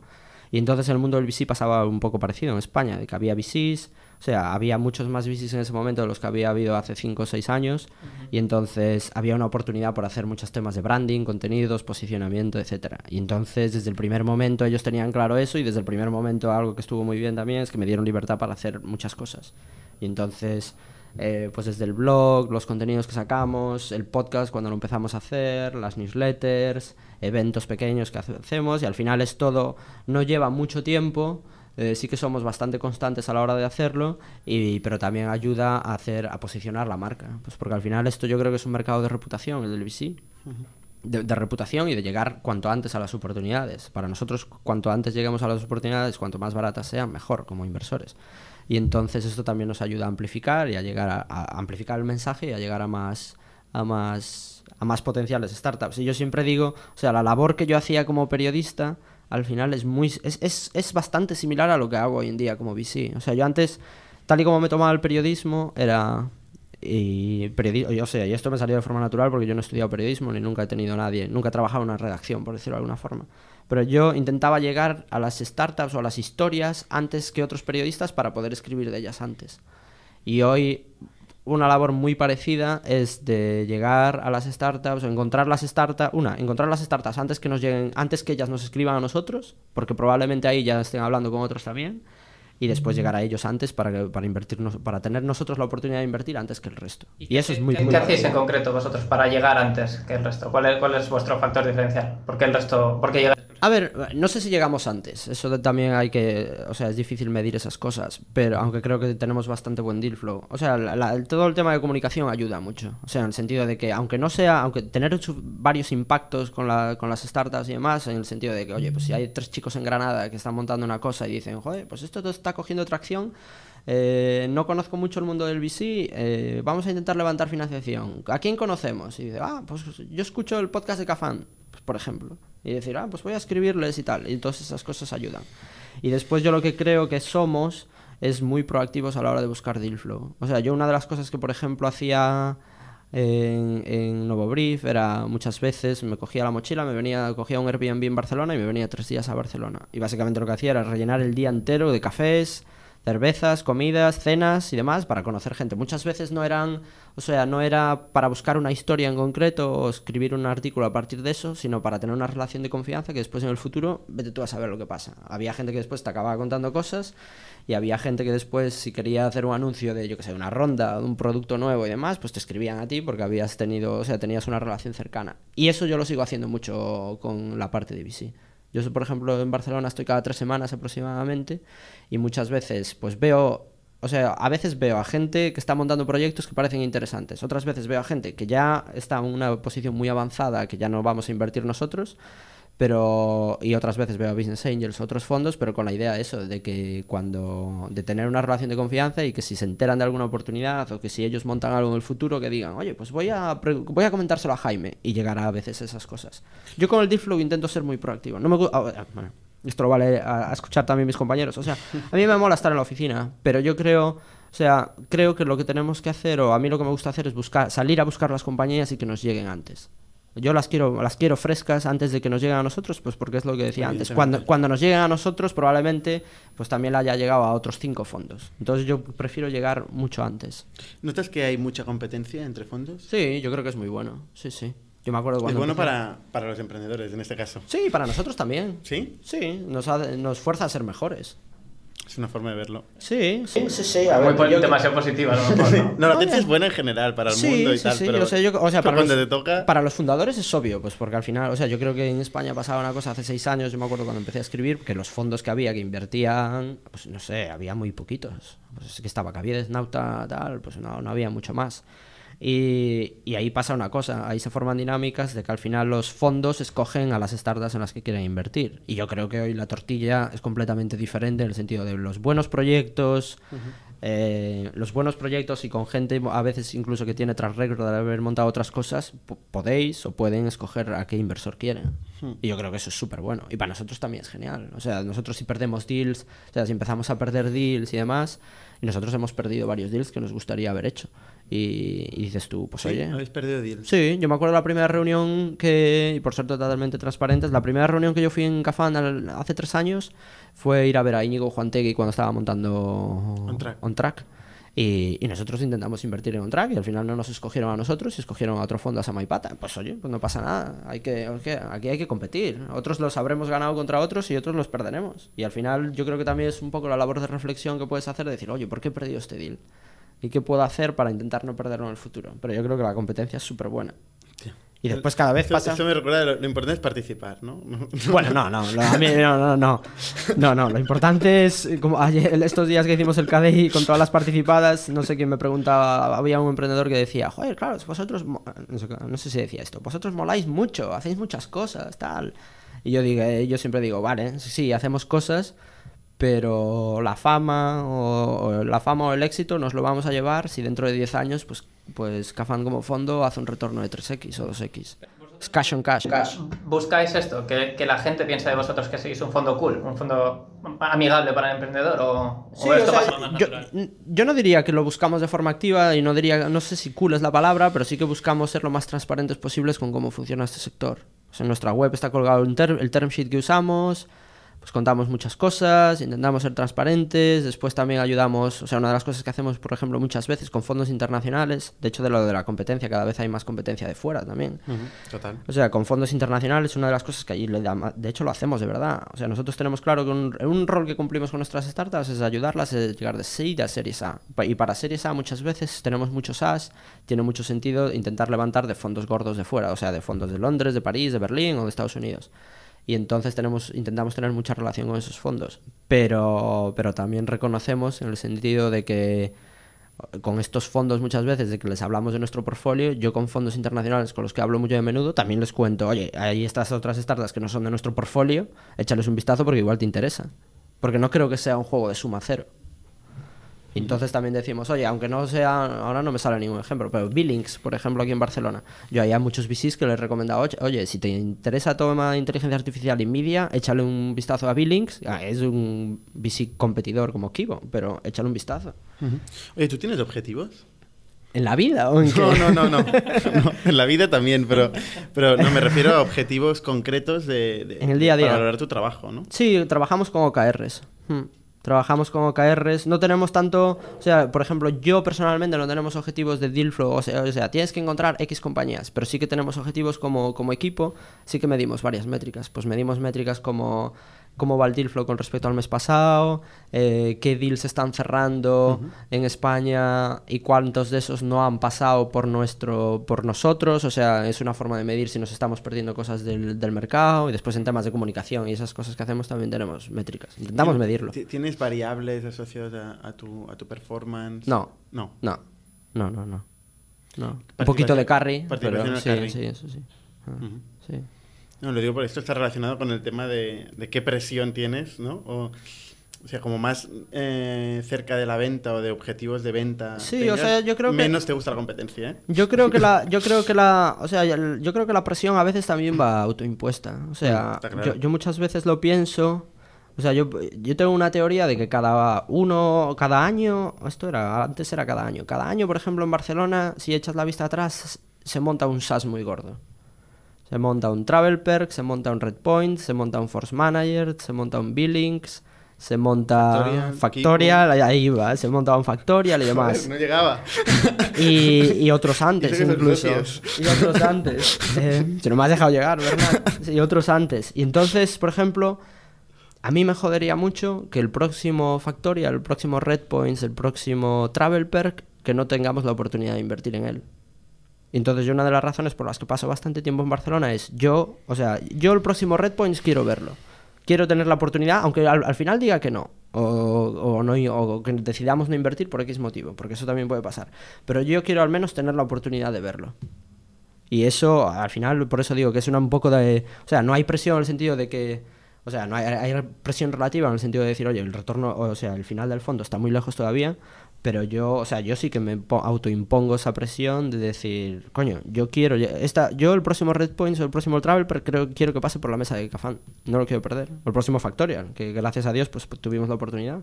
Y entonces en el mundo del VC pasaba un poco parecido en España, de que había VCs, o sea, había muchos más VCs en ese momento de los que había habido hace 5 o 6 años, y entonces había una oportunidad por hacer muchos temas de branding, contenidos, posicionamiento, etc. Y entonces desde el primer momento ellos tenían claro eso, y desde el primer momento algo que estuvo muy bien también es que me dieron libertad para hacer muchas cosas. Y entonces eh, pues desde el blog, los contenidos que sacamos, el podcast cuando lo empezamos a hacer, las newsletters, eventos pequeños que hacemos y al final es todo, no lleva mucho tiempo, eh, sí que somos bastante constantes a la hora de hacerlo, y, pero también ayuda a hacer, a posicionar la marca, pues porque al final esto yo creo que es un mercado de reputación, el del VC. De, de, reputación y de llegar cuanto antes a las oportunidades. Para nosotros, cuanto antes lleguemos a las oportunidades, cuanto más baratas sean, mejor como inversores y entonces esto también nos ayuda a amplificar y a llegar a, amplificar el mensaje y a llegar a más a más a más potenciales startups. Y yo siempre digo o sea la labor que yo hacía como periodista al final es muy es, es, es bastante similar a lo que hago hoy en día como VC o sea yo antes tal y como me tomaba el periodismo era y periodismo, yo sé, y esto me salió de forma natural porque yo no he estudiado periodismo ni nunca he tenido nadie, nunca he trabajado en una redacción, por decirlo de alguna forma. Pero yo intentaba llegar a las startups o a las historias antes que otros periodistas para poder escribir de ellas antes. Y hoy una labor muy parecida es de llegar a las startups o encontrar las startups, una, encontrar las startups antes que nos lleguen, antes que ellas nos escriban a nosotros, porque probablemente ahí ya estén hablando con otros también y después llegar a ellos antes para, para, invertirnos, para tener nosotros la oportunidad de invertir antes que el resto. Y, eso es muy ¿Qué, ¿qué hacéis en concreto vosotros para llegar antes que el resto? ¿Cuál es, cuál es vuestro factor diferencial? ¿Por qué el resto, por qué A ver, no sé si llegamos antes, eso también hay que, o sea, es difícil medir esas cosas, pero aunque creo que tenemos bastante buen deal flow. O sea, todo el tema de comunicación ayuda mucho, o sea, en el sentido de que aunque no sea, aunque tener varios impactos con, la, con las startups y demás, en el sentido de que, oye, pues si hay tres chicos en Granada que están montando una cosa y dicen, joder, pues esto está cogiendo tracción. Eh, no conozco mucho el mundo del VC, eh, vamos a intentar levantar financiación. ¿A quién conocemos? Y dice, ah, pues yo escucho el podcast de Cafán, pues, por ejemplo. Y decir, ah, pues voy a escribirles y tal. Y todas esas cosas ayudan. Y después yo lo que creo que somos es muy proactivos a la hora de buscar deal flow. O sea, yo una de las cosas que, por ejemplo, hacía en, en Novo era muchas veces me cogía la mochila, me venía, cogía un Airbnb en Barcelona y me venía tres días a Barcelona. Y básicamente lo que hacía era rellenar el día entero de cafés, cervezas, comidas, cenas y demás para conocer gente. Muchas veces no eran, o sea, no era para buscar una historia en concreto o escribir un artículo a partir de eso, sino para tener una relación de confianza que después en el futuro vete tú a saber lo que pasa. Había gente que después te acababa contando cosas y había gente que después si quería hacer un anuncio de yo que sé, una ronda, de un producto nuevo y demás, pues te escribían a ti porque habías tenido, o sea, tenías una relación cercana. Y eso yo lo sigo haciendo mucho con la parte de VC. Yo, por ejemplo, en Barcelona estoy cada tres semanas aproximadamente y muchas veces pues veo, o sea, a veces veo a gente que está montando proyectos que parecen interesantes, otras veces veo a gente que ya está en una posición muy avanzada que ya no vamos a invertir nosotros pero y otras veces veo a Business Angels, otros fondos, pero con la idea de eso, de que cuando de tener una relación de confianza y que si se enteran de alguna oportunidad o que si ellos montan algo en el futuro que digan, "Oye, pues voy a voy a comentárselo a Jaime" y llegará a veces esas cosas. Yo con el deal flow intento ser muy proactivo. No me ah, bueno, esto lo vale a, escuchar también mis compañeros, o sea, a mí me mola estar en la oficina, pero yo creo o sea, creo que lo que tenemos que hacer, o a mí lo que me gusta hacer, es buscar, salir a buscar las compañías y que nos lleguen antes. Yo las quiero, las quiero frescas antes de que nos lleguen a nosotros, pues porque es lo que decía antes. Cuando, cuando nos lleguen a nosotros, probablemente pues también haya llegado a otros cinco fondos. Entonces yo prefiero llegar mucho antes. ¿Notas que hay mucha competencia entre fondos? Sí, yo creo que es muy bueno. Sí, sí. Yo me acuerdo cuando. Es bueno para, para, los emprendedores en este caso. Sí, para nosotros también. ¿Sí? Sí, nos, nos fuerza a ser mejores. Es una forma de verlo. Sí, sí, sí. sí. A ver, Muy demasiado positiva, a lo mejor. ¿no? la tesis es buena en general para el mundo y tal, pero, o sea, yo, o sea, para, los, te toca... para los fundadores es obvio, pues porque al final, o sea, yo creo que en España pasaba una cosa hace seis años, yo me acuerdo cuando empecé a escribir, que los fondos que había que invertían, pues no sé, había muy poquitos. Pues que estaba Caviedes, Nauta, tal, pues no, no había mucho más. Y, ahí pasa una cosa, ahí se forman dinámicas de que al final los fondos escogen a las startups en las que quieren invertir. Y yo creo que hoy la tortilla es completamente diferente en el sentido de los buenos proyectos, eh, los buenos proyectos y con gente a veces incluso que tiene tras récord de haber montado otras cosas, podéis o pueden escoger a qué inversor quieren. Y yo creo que eso es súper bueno. Y para nosotros también es genial. O sea, nosotros si perdemos deals, o sea, si empezamos a perder deals y demás, y nosotros hemos perdido varios deals que nos gustaría haber hecho. Y, dices tú, pues oye. ¿Habéis perdido deals? Sí, yo me acuerdo la primera reunión que, y por ser totalmente transparentes, la primera reunión que yo fui en Cafán hace tres años fue ir a ver a Íñigo Juantegui cuando estaba montando On Track. Y, nosotros intentamos invertir en On Track y al final no nos escogieron a nosotros y escogieron a otro fondo, a Samaipata. Pues oye, pues no pasa nada, hay que, aquí hay que competir. Otros los habremos ganado contra otros y otros los perderemos. Y al final yo creo que también es un poco la labor de reflexión que puedes hacer de decir, oye, ¿por qué he perdido este deal? Y qué puedo hacer para intentar no perderlo en el futuro. Pero yo creo que la competencia es súper buena. Y después cada vez pasa... Eso me recuerda lo, lo, importante es participar, ¿no? Bueno, no, no, a mí, no, no, no, no, no, lo importante es, como ayer, estos días que hicimos el KDI con todas las participadas, no sé quién me preguntaba, había un emprendedor que decía, joder, claro, vosotros, no sé, no sé si decía esto, vosotros moláis mucho, hacéis muchas cosas, tal. Y yo, digo, yo siempre digo, vale, sí, hacemos cosas, pero la fama o, la fama o el éxito nos lo vamos a llevar si dentro de 10 años pues pues Cafán como fondo hace un retorno de 3x o 2x. Es cash on cash. ¿Buscáis esto? Que, que, la gente piense de vosotros que sois un fondo cool, un fondo amigable para el emprendedor o, esto pasa yo, yo, no diría que lo buscamos de forma activa y no diría, no sé si cool es la palabra, pero sí que buscamos ser lo más transparentes posibles con cómo funciona este sector. en nuestra web está colgado el term sheet que usamos, pues contamos muchas cosas, intentamos ser transparentes, después también ayudamos, o sea, una de las cosas que hacemos, por ejemplo, muchas veces con fondos internacionales, de hecho de lo de la competencia, cada vez hay más competencia de fuera también. total. O sea, con fondos internacionales, una de las cosas que allí, de hecho lo hacemos de verdad, o sea, nosotros tenemos claro que un, rol que cumplimos con nuestras startups es ayudarlas a llegar de Seed a Series A. Y para Series A muchas veces tenemos muchos As, tiene mucho sentido intentar levantar de fondos gordos de fuera, o sea, de fondos de Londres, de París, de Berlín o de Estados Unidos y entonces tenemos, intentamos tener mucha relación con esos fondos. Pero, pero también reconocemos en el sentido de que con estos fondos muchas veces de que les hablamos de nuestro portfolio, yo con fondos internacionales con los que hablo muy de menudo, también les cuento, oye, hay estas otras startups que no son de nuestro portfolio, échales un vistazo porque igual te interesa. Porque no creo que sea un juego de suma cero entonces también decimos, oye, aunque no sea, ahora no me sale ningún ejemplo, pero Billings, por ejemplo, aquí en Barcelona, yo hay muchos VCs que les he recomendado, oye, si te interesa toma de inteligencia artificial y media, échale un vistazo a Billings, ah, es un VC competidor como Kibo, pero échale un vistazo. Oye, ¿tú tienes objetivos? ¿En la vida o en no, no, no, no, En la vida también, pero, pero no me refiero a objetivos concretos de, en el día a día. para valorar tu trabajo, ¿no? Sí, trabajamos con OKRs. Hmm. Trabajamos con OKRs, no tenemos tanto, o sea, por ejemplo, yo personalmente no tenemos objetivos de deal flow, o sea, o sea, tienes que encontrar X compañías, pero sí que tenemos objetivos como, como equipo, sí que medimos varias métricas, pues medimos métricas como cómo va el deal flow con respecto al mes pasado, eh, qué deals están cerrando en España y cuántos de esos no han pasado por nuestro por nosotros, o sea, es una forma de medir si nos estamos perdiendo cosas del, del mercado y después en temas de comunicación y esas cosas que hacemos también tenemos métricas, intentamos medirlo. ¿Tienes variables asociadas a, tu, a tu performance? No. No. No, no, no, no. no. Un poquito de carry, pero sí, carry. sí, eso sí. Ah, sí. No, lo digo porque esto está relacionado con el tema de, de qué presión tienes, ¿no? O, o sea, como más eh, cerca de la venta o de objetivos de venta. Sí, tengas, o sea, yo creo que- Menos te gusta la competencia, ¿eh? Yo creo que la, yo creo que la, o sea, yo creo que la presión a veces también va autoimpuesta. O sea, Mm, claro. yo, yo muchas veces lo pienso. O sea, yo, yo tengo una teoría de que cada uno, cada año, esto era, antes era cada año. Cada año, por ejemplo, en Barcelona, si echas la vista atrás, se monta un SaaS muy gordo. Se monta un Travel Perk, se monta un Red Point, se monta un Force Manager, se monta un Billings, se monta Factorial, Factorial, ahí va, se monta un Factorial y demás. Joder, no llegaba. Y, y otros antes, son incluso. Y otros antes. Eh, si no me has dejado llegar, ¿verdad? Y otros antes. Y entonces, por ejemplo, a mí me jodería mucho que el próximo Factorial, el próximo Red Points, el próximo Travel Perk, que no tengamos la oportunidad de invertir en él. Entonces yo una de las razones por las que paso bastante tiempo en Barcelona es yo, o sea, yo el próximo Red Points quiero verlo. Quiero tener la oportunidad, aunque al, al final diga que no. O, o no, o que decidamos no invertir por X motivo, porque eso también puede pasar. Pero yo quiero al menos tener la oportunidad de verlo. Y eso, al final, por eso digo que es una, un poco de... O sea, no hay presión en el sentido de que... O sea, no hay, hay presión relativa en el sentido de decir, oye, el retorno, o sea, el final del fondo está muy lejos todavía, pero yo, o sea, yo sí que me po- autoimpongo esa presión de decir, coño, yo quiero, esta, yo el próximo Red Points o el próximo Travel, pero creo, quiero que pase por la mesa de Cafán, no lo quiero perder. O el próximo Factorial, que gracias a Dios pues tuvimos la oportunidad.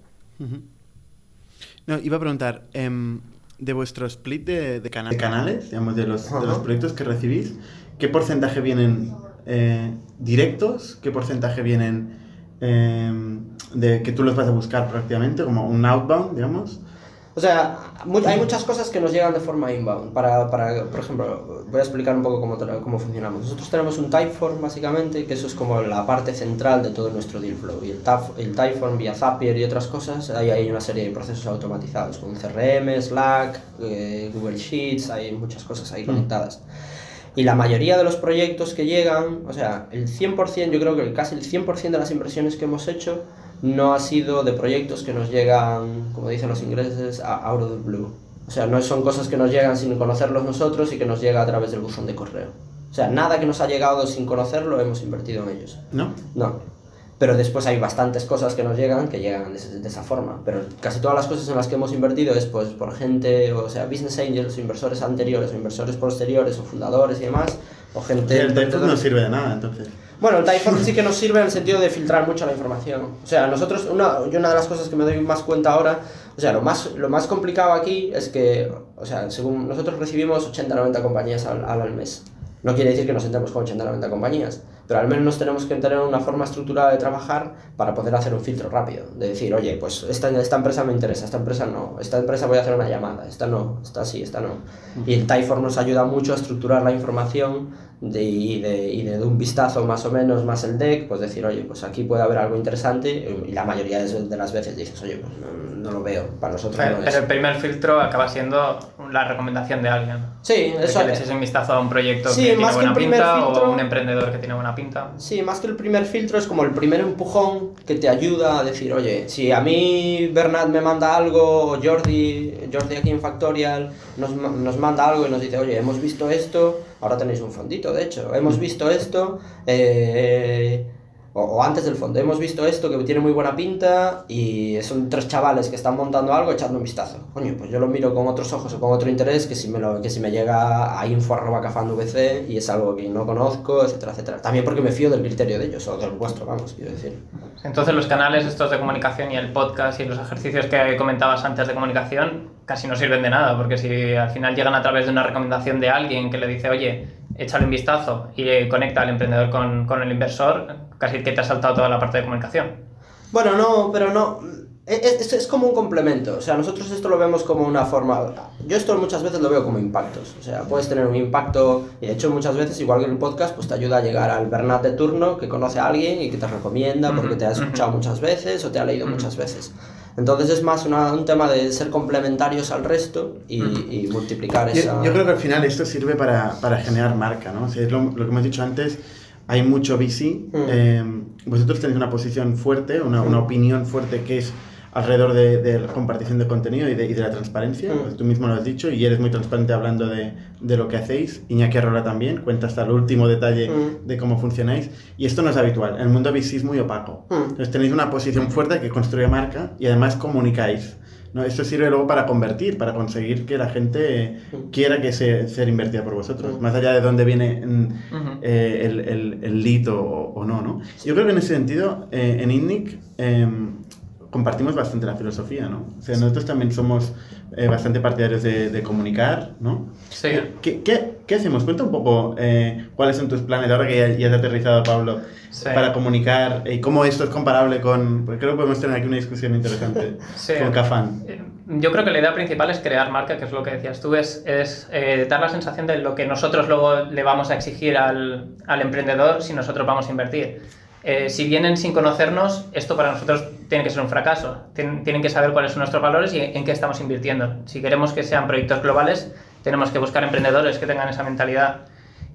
No, iba a preguntar, em, de vuestro split de, de cana- de canales, digamos, de los, de los proyectos que recibís, ¿qué porcentaje vienen eh, directos? ¿Qué porcentaje vienen em, de que tú los vas a buscar prácticamente, como un outbound, digamos? O sea, hay muchas cosas que nos llegan de forma inbound. Para, para, por ejemplo, voy a explicar un poco cómo, cómo funcionamos. Nosotros tenemos un Typeform, básicamente, que eso es como la parte central de todo nuestro deal flow. Y el, el Typeform vía Zapier y otras cosas, ahí hay una serie de procesos automatizados, con CRM, Slack, eh, Google Sheets, hay muchas cosas ahí conectadas. Y la mayoría de los proyectos que llegan, o sea, el 100%, yo creo que casi el 100% de las inversiones que hemos hecho no ha sido de proyectos que nos llegan, como dicen los ingleses, a out of the blue. O sea, no son cosas que nos llegan sin conocerlos nosotros y que nos llega a través del buzón de correo. O sea, nada que nos ha llegado sin conocerlo hemos invertido en ellos. ¿No? No. Pero después hay bastantes cosas que nos llegan que llegan de, esa forma. Pero casi todas las cosas en las que hemos invertido es pues por gente, o sea, business angels, inversores anteriores, o inversores posteriores, o fundadores y demás, o gente... el Typeform no sirve de nada, entonces. Bueno, el Typeform sí que nos sirve en el sentido de filtrar mucho la información. O sea, nosotros, una, yo una de las cosas que me doy más cuenta ahora, o sea, lo más, lo más complicado aquí es que, o sea, según nosotros recibimos 80-90 compañías al, al, al mes. No quiere decir que nos sentemos con 80-90 compañías, pero al menos tenemos que tener una forma estructurada de trabajar para poder hacer un filtro rápido. De decir, oye, pues esta, esta empresa me interesa, esta empresa no, esta empresa voy a hacer una llamada, esta no, esta sí, esta no. Y el Typeform nos ayuda mucho a estructurar la información de, y, de, y de, de un vistazo más o menos, más el deck, pues decir, oye, pues aquí puede haber algo interesante y la mayoría de las veces dices, oye, pues no, no lo veo, para nosotros Pero, no pero es. el primer filtro acaba siendo la recomendación de alguien. Sí, De eso que le eches un vistazo a un proyecto Sí, que más tiene que el buena pinta filtro- o a un emprendedor que tiene buena pinta. Sí, más que el primer filtro es como el primer empujón que te ayuda a decir, oye, si a mí Bernat me manda algo, o Jordi, Jordi aquí en Factorial nos, nos manda algo y nos dice, oye, hemos visto esto, ahora tenéis un fondito, de hecho, hemos visto esto, eh, o, o antes del fondo, hemos visto esto que tiene muy buena pinta y son tres chavales que están montando algo echando un vistazo. Coño, pues yo lo miro con otros ojos o con otro interés que si me, lo, que si me llega a info.cafandvc y es algo que no conozco, etcétera, etcétera. También porque me fío del criterio de ellos o del vuestro, vamos, quiero decir. Entonces los canales estos de comunicación y el podcast y los ejercicios que comentabas antes de comunicación casi no sirven de nada, porque si al final llegan a través de una recomendación de alguien que le dice, oye, échale un vistazo y eh, conecta al emprendedor con, con el inversor, casi que te ha saltado toda la parte de comunicación. Bueno, no, pero no. es, es, como un complemento, o sea, nosotros esto lo vemos como una forma, yo esto muchas veces lo veo como impactos, o sea, puedes tener un impacto, y de hecho muchas veces, igual que en el podcast, pues te ayuda a llegar al Bernat de turno que conoce a alguien y que te recomienda porque te ha escuchado muchas veces o te ha leído muchas veces. Entonces es más un tema de ser complementarios al resto y, y multiplicar esa... Yo, creo que al final esto sirve para, para generar marca, ¿no? O sea, es lo, lo que hemos dicho antes, hay mucho VC, eh, vosotros tenéis una posición fuerte, una, una opinión fuerte que es alrededor de, la compartición de contenido y de, y de la transparencia. Mm. tú mismo lo has dicho y eres muy transparente hablando de, de lo que hacéis. Iñaki Arrola también cuenta hasta el último detalle mm. de cómo funcionáis. Y esto no es habitual. En el mundo VC es muy opaco. Mm. Entonces tenéis una posición fuerte que construye marca y además comunicáis. ¿no? Esto sirve luego para convertir, para conseguir que la gente quiera que se, sea invertida por vosotros, más allá de dónde viene eh, el, el, el, lead o, o, no, no. Yo creo que en ese sentido, eh, en INNIC, em, compartimos bastante la filosofía, ¿no? O sea, nosotros también somos eh, bastante partidarios de, de, comunicar, ¿no? Sí. ¿Qué, qué, qué hacemos? Cuenta un poco eh, cuáles son tus planes, ahora que ya, ya has aterrizado, Pablo, sí. para comunicar y cómo esto es comparable con... Porque creo que podemos tener aquí una discusión interesante sí. con Cafán. Eh, yo creo que la idea principal es crear marca, que es lo que decías tú, es, es eh, dar la sensación de lo que nosotros luego le vamos a exigir al, al emprendedor si nosotros vamos a invertir eh, si vienen sin conocernos, esto para nosotros tiene que ser un fracaso. Tien, tienen que saber cuáles son nuestros valores y en qué estamos invirtiendo. Si queremos que sean proyectos globales, tenemos que buscar emprendedores que tengan esa mentalidad.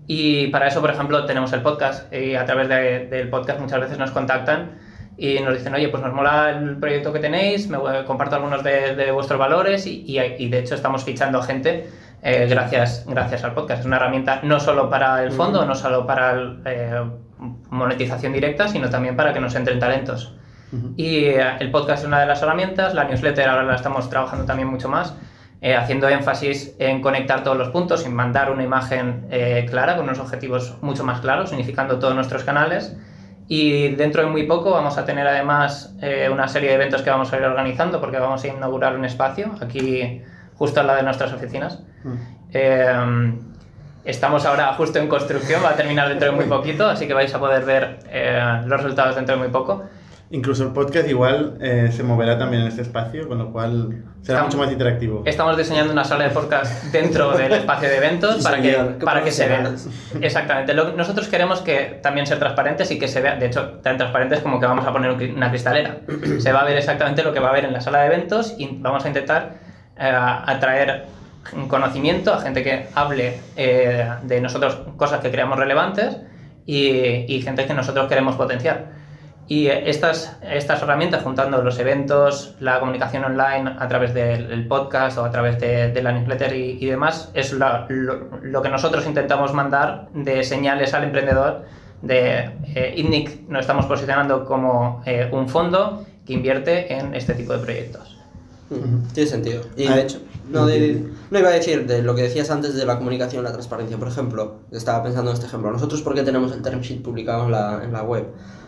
Y para eso, por ejemplo, tenemos el podcast. Y a través de, del podcast muchas veces nos contactan y nos dicen, oye, pues nos mola el proyecto que tenéis, me comparto algunos de, de vuestros valores y, y, y, de hecho estamos fichando gente eh, gracias, gracias al podcast. Es una herramienta no solo para el fondo, no solo para el, eh, monetización directa, sino también para que nos entren talentos. Uh -huh. Y eh, el podcast es una de las herramientas, la newsletter ahora la estamos trabajando también mucho más, eh, haciendo énfasis en conectar todos los puntos, en mandar una imagen eh, clara, con unos objetivos mucho más claros, unificando todos nuestros canales. Y dentro de muy poco vamos a tener además una serie de eventos que vamos a ir organizando, porque vamos a inaugurar un espacio aquí justo al lado de nuestras oficinas. Uh -huh. Estamos ahora justo en construcción, va a terminar dentro de muy poquito, así que vais a poder ver eh, los resultados dentro de muy poco. Incluso el podcast igual eh, se moverá también en este espacio, con lo cual será estamos, mucho más interactivo. Estamos diseñando una sala de podcast dentro del espacio de eventos para que, para que se vea. Exactamente. Lo, nosotros queremos que también ser transparentes y que se vea, de hecho, tan transparentes como que vamos a poner una cristalera. Se va a ver exactamente lo que va a haber en la sala de eventos y vamos a intentar eh, atraer conocimiento, a gente que hable eh, de nosotros cosas que creamos relevantes y, y, gente que nosotros queremos potenciar. Y estas, estas herramientas, juntando los eventos, la comunicación online a través del podcast o a través de, la newsletter y, y demás, es lo, que nosotros intentamos mandar de señales al emprendedor de eh, ITNIC nos estamos posicionando como eh, un fondo que invierte en este tipo de proyectos. Tiene sentido. Y de hecho, no, de, no iba a decir de lo que decías antes de la comunicación la transparencia. Por ejemplo, estaba pensando en este ejemplo. Nosotros, ¿por qué tenemos el term sheet publicado en la, en la web?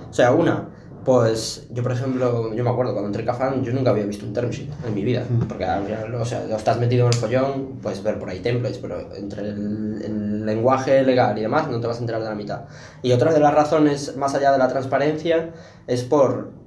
O sea, una, pues yo, por ejemplo, yo me acuerdo cuando entré en Cafán, yo nunca había visto un term sheet en mi vida. Porque, o sea, estás metido en el follón, puedes ver por ahí templates, pero entre el, el lenguaje legal y demás no te vas a enterar de la mitad. Y otra de las razones, más allá de la transparencia, es por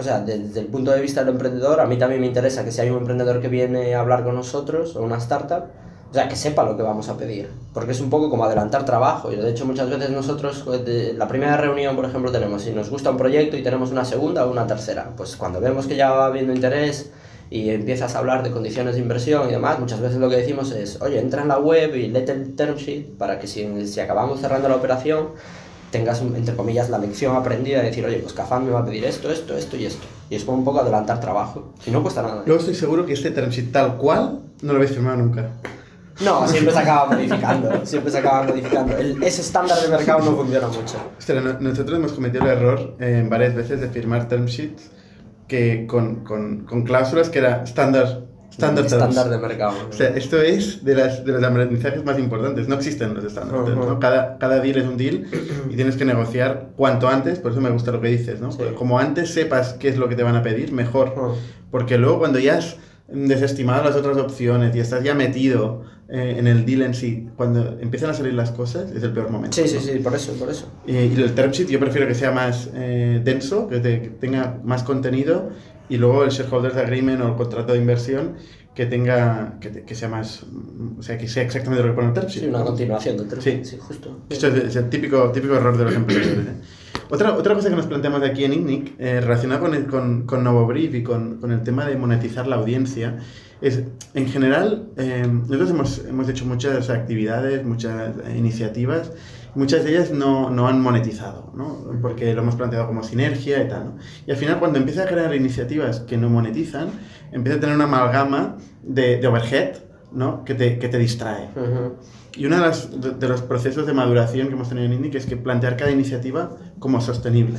o sea, desde el punto de vista del emprendedor, a mí también me interesa que si hay un emprendedor que viene a hablar con nosotros o una startup, o sea, que sepa lo que vamos a pedir, porque es un poco como adelantar trabajo. Y de hecho, muchas veces nosotros, pues, la primera reunión, por ejemplo, tenemos, si nos gusta un proyecto y tenemos una segunda o una tercera, pues cuando vemos que ya va habiendo interés y empiezas a hablar de condiciones de inversión y demás, muchas veces lo que decimos es, oye, entra en la web y léete el term sheet para que si, si acabamos cerrando la operación, tengas, entre comillas, la lección aprendida de decir, oye, pues Cafán me va a pedir esto, esto, esto y esto. Y es como un poco adelantar trabajo. Y no cuesta nada. Yo estoy seguro que este term sheet tal cual no lo habéis firmado nunca. No, siempre se acaba modificando. Siempre se acaba modificando. El, ese estándar de mercado no funciona mucho. Ostras, nosotros hemos cometido el error eh, varias veces de firmar term sheets que con, con, con cláusulas que era estándar estándar de mercado. O sea, esto es de, las, de los aprendizajes más importantes. No existen los estándares. Uh -huh. ¿no? cada, cada deal es un deal y tienes que negociar cuanto antes. Por eso me gusta lo que dices. ¿no? Sí. Como antes sepas qué es lo que te van a pedir, mejor. Uh -huh. Porque luego cuando ya has desestimado las otras opciones y estás ya metido eh, en el deal en sí, cuando empiezan a salir las cosas, es el peor momento. Sí, sí, sí, por eso, por eso. Y, y el term sheet yo prefiero que sea más eh, denso, que, te, que tenga más contenido y luego el shareholders agreement o el contrato de inversión que tenga que, que sea más o sea que sea exactamente lo que pone el term Sí, una continuación del term Sí. sheet, sí, justo. esto es, es el típico, típico error de los emprendedores. ¿eh? Otra, otra cosa que nos planteamos aquí en INNIC, eh, relacionada con, el- con, con NovoBrief y con, con el tema de monetizar la audiencia, es, en general, eh, nosotros hemos, hemos hecho muchas actividades, muchas iniciativas, muchas de ellas no, no han monetizado, ¿no? porque lo hemos planteado como sinergia y tal. ¿no? Y al final, cuando empieza a crear iniciativas que no monetizan, empieza a tener una amalgama de, de overhead ¿no? que, te, que te distrae. Y uno de, las- de- de los procesos de maduración que hemos tenido en INDIC es que plantear cada iniciativa como sostenible.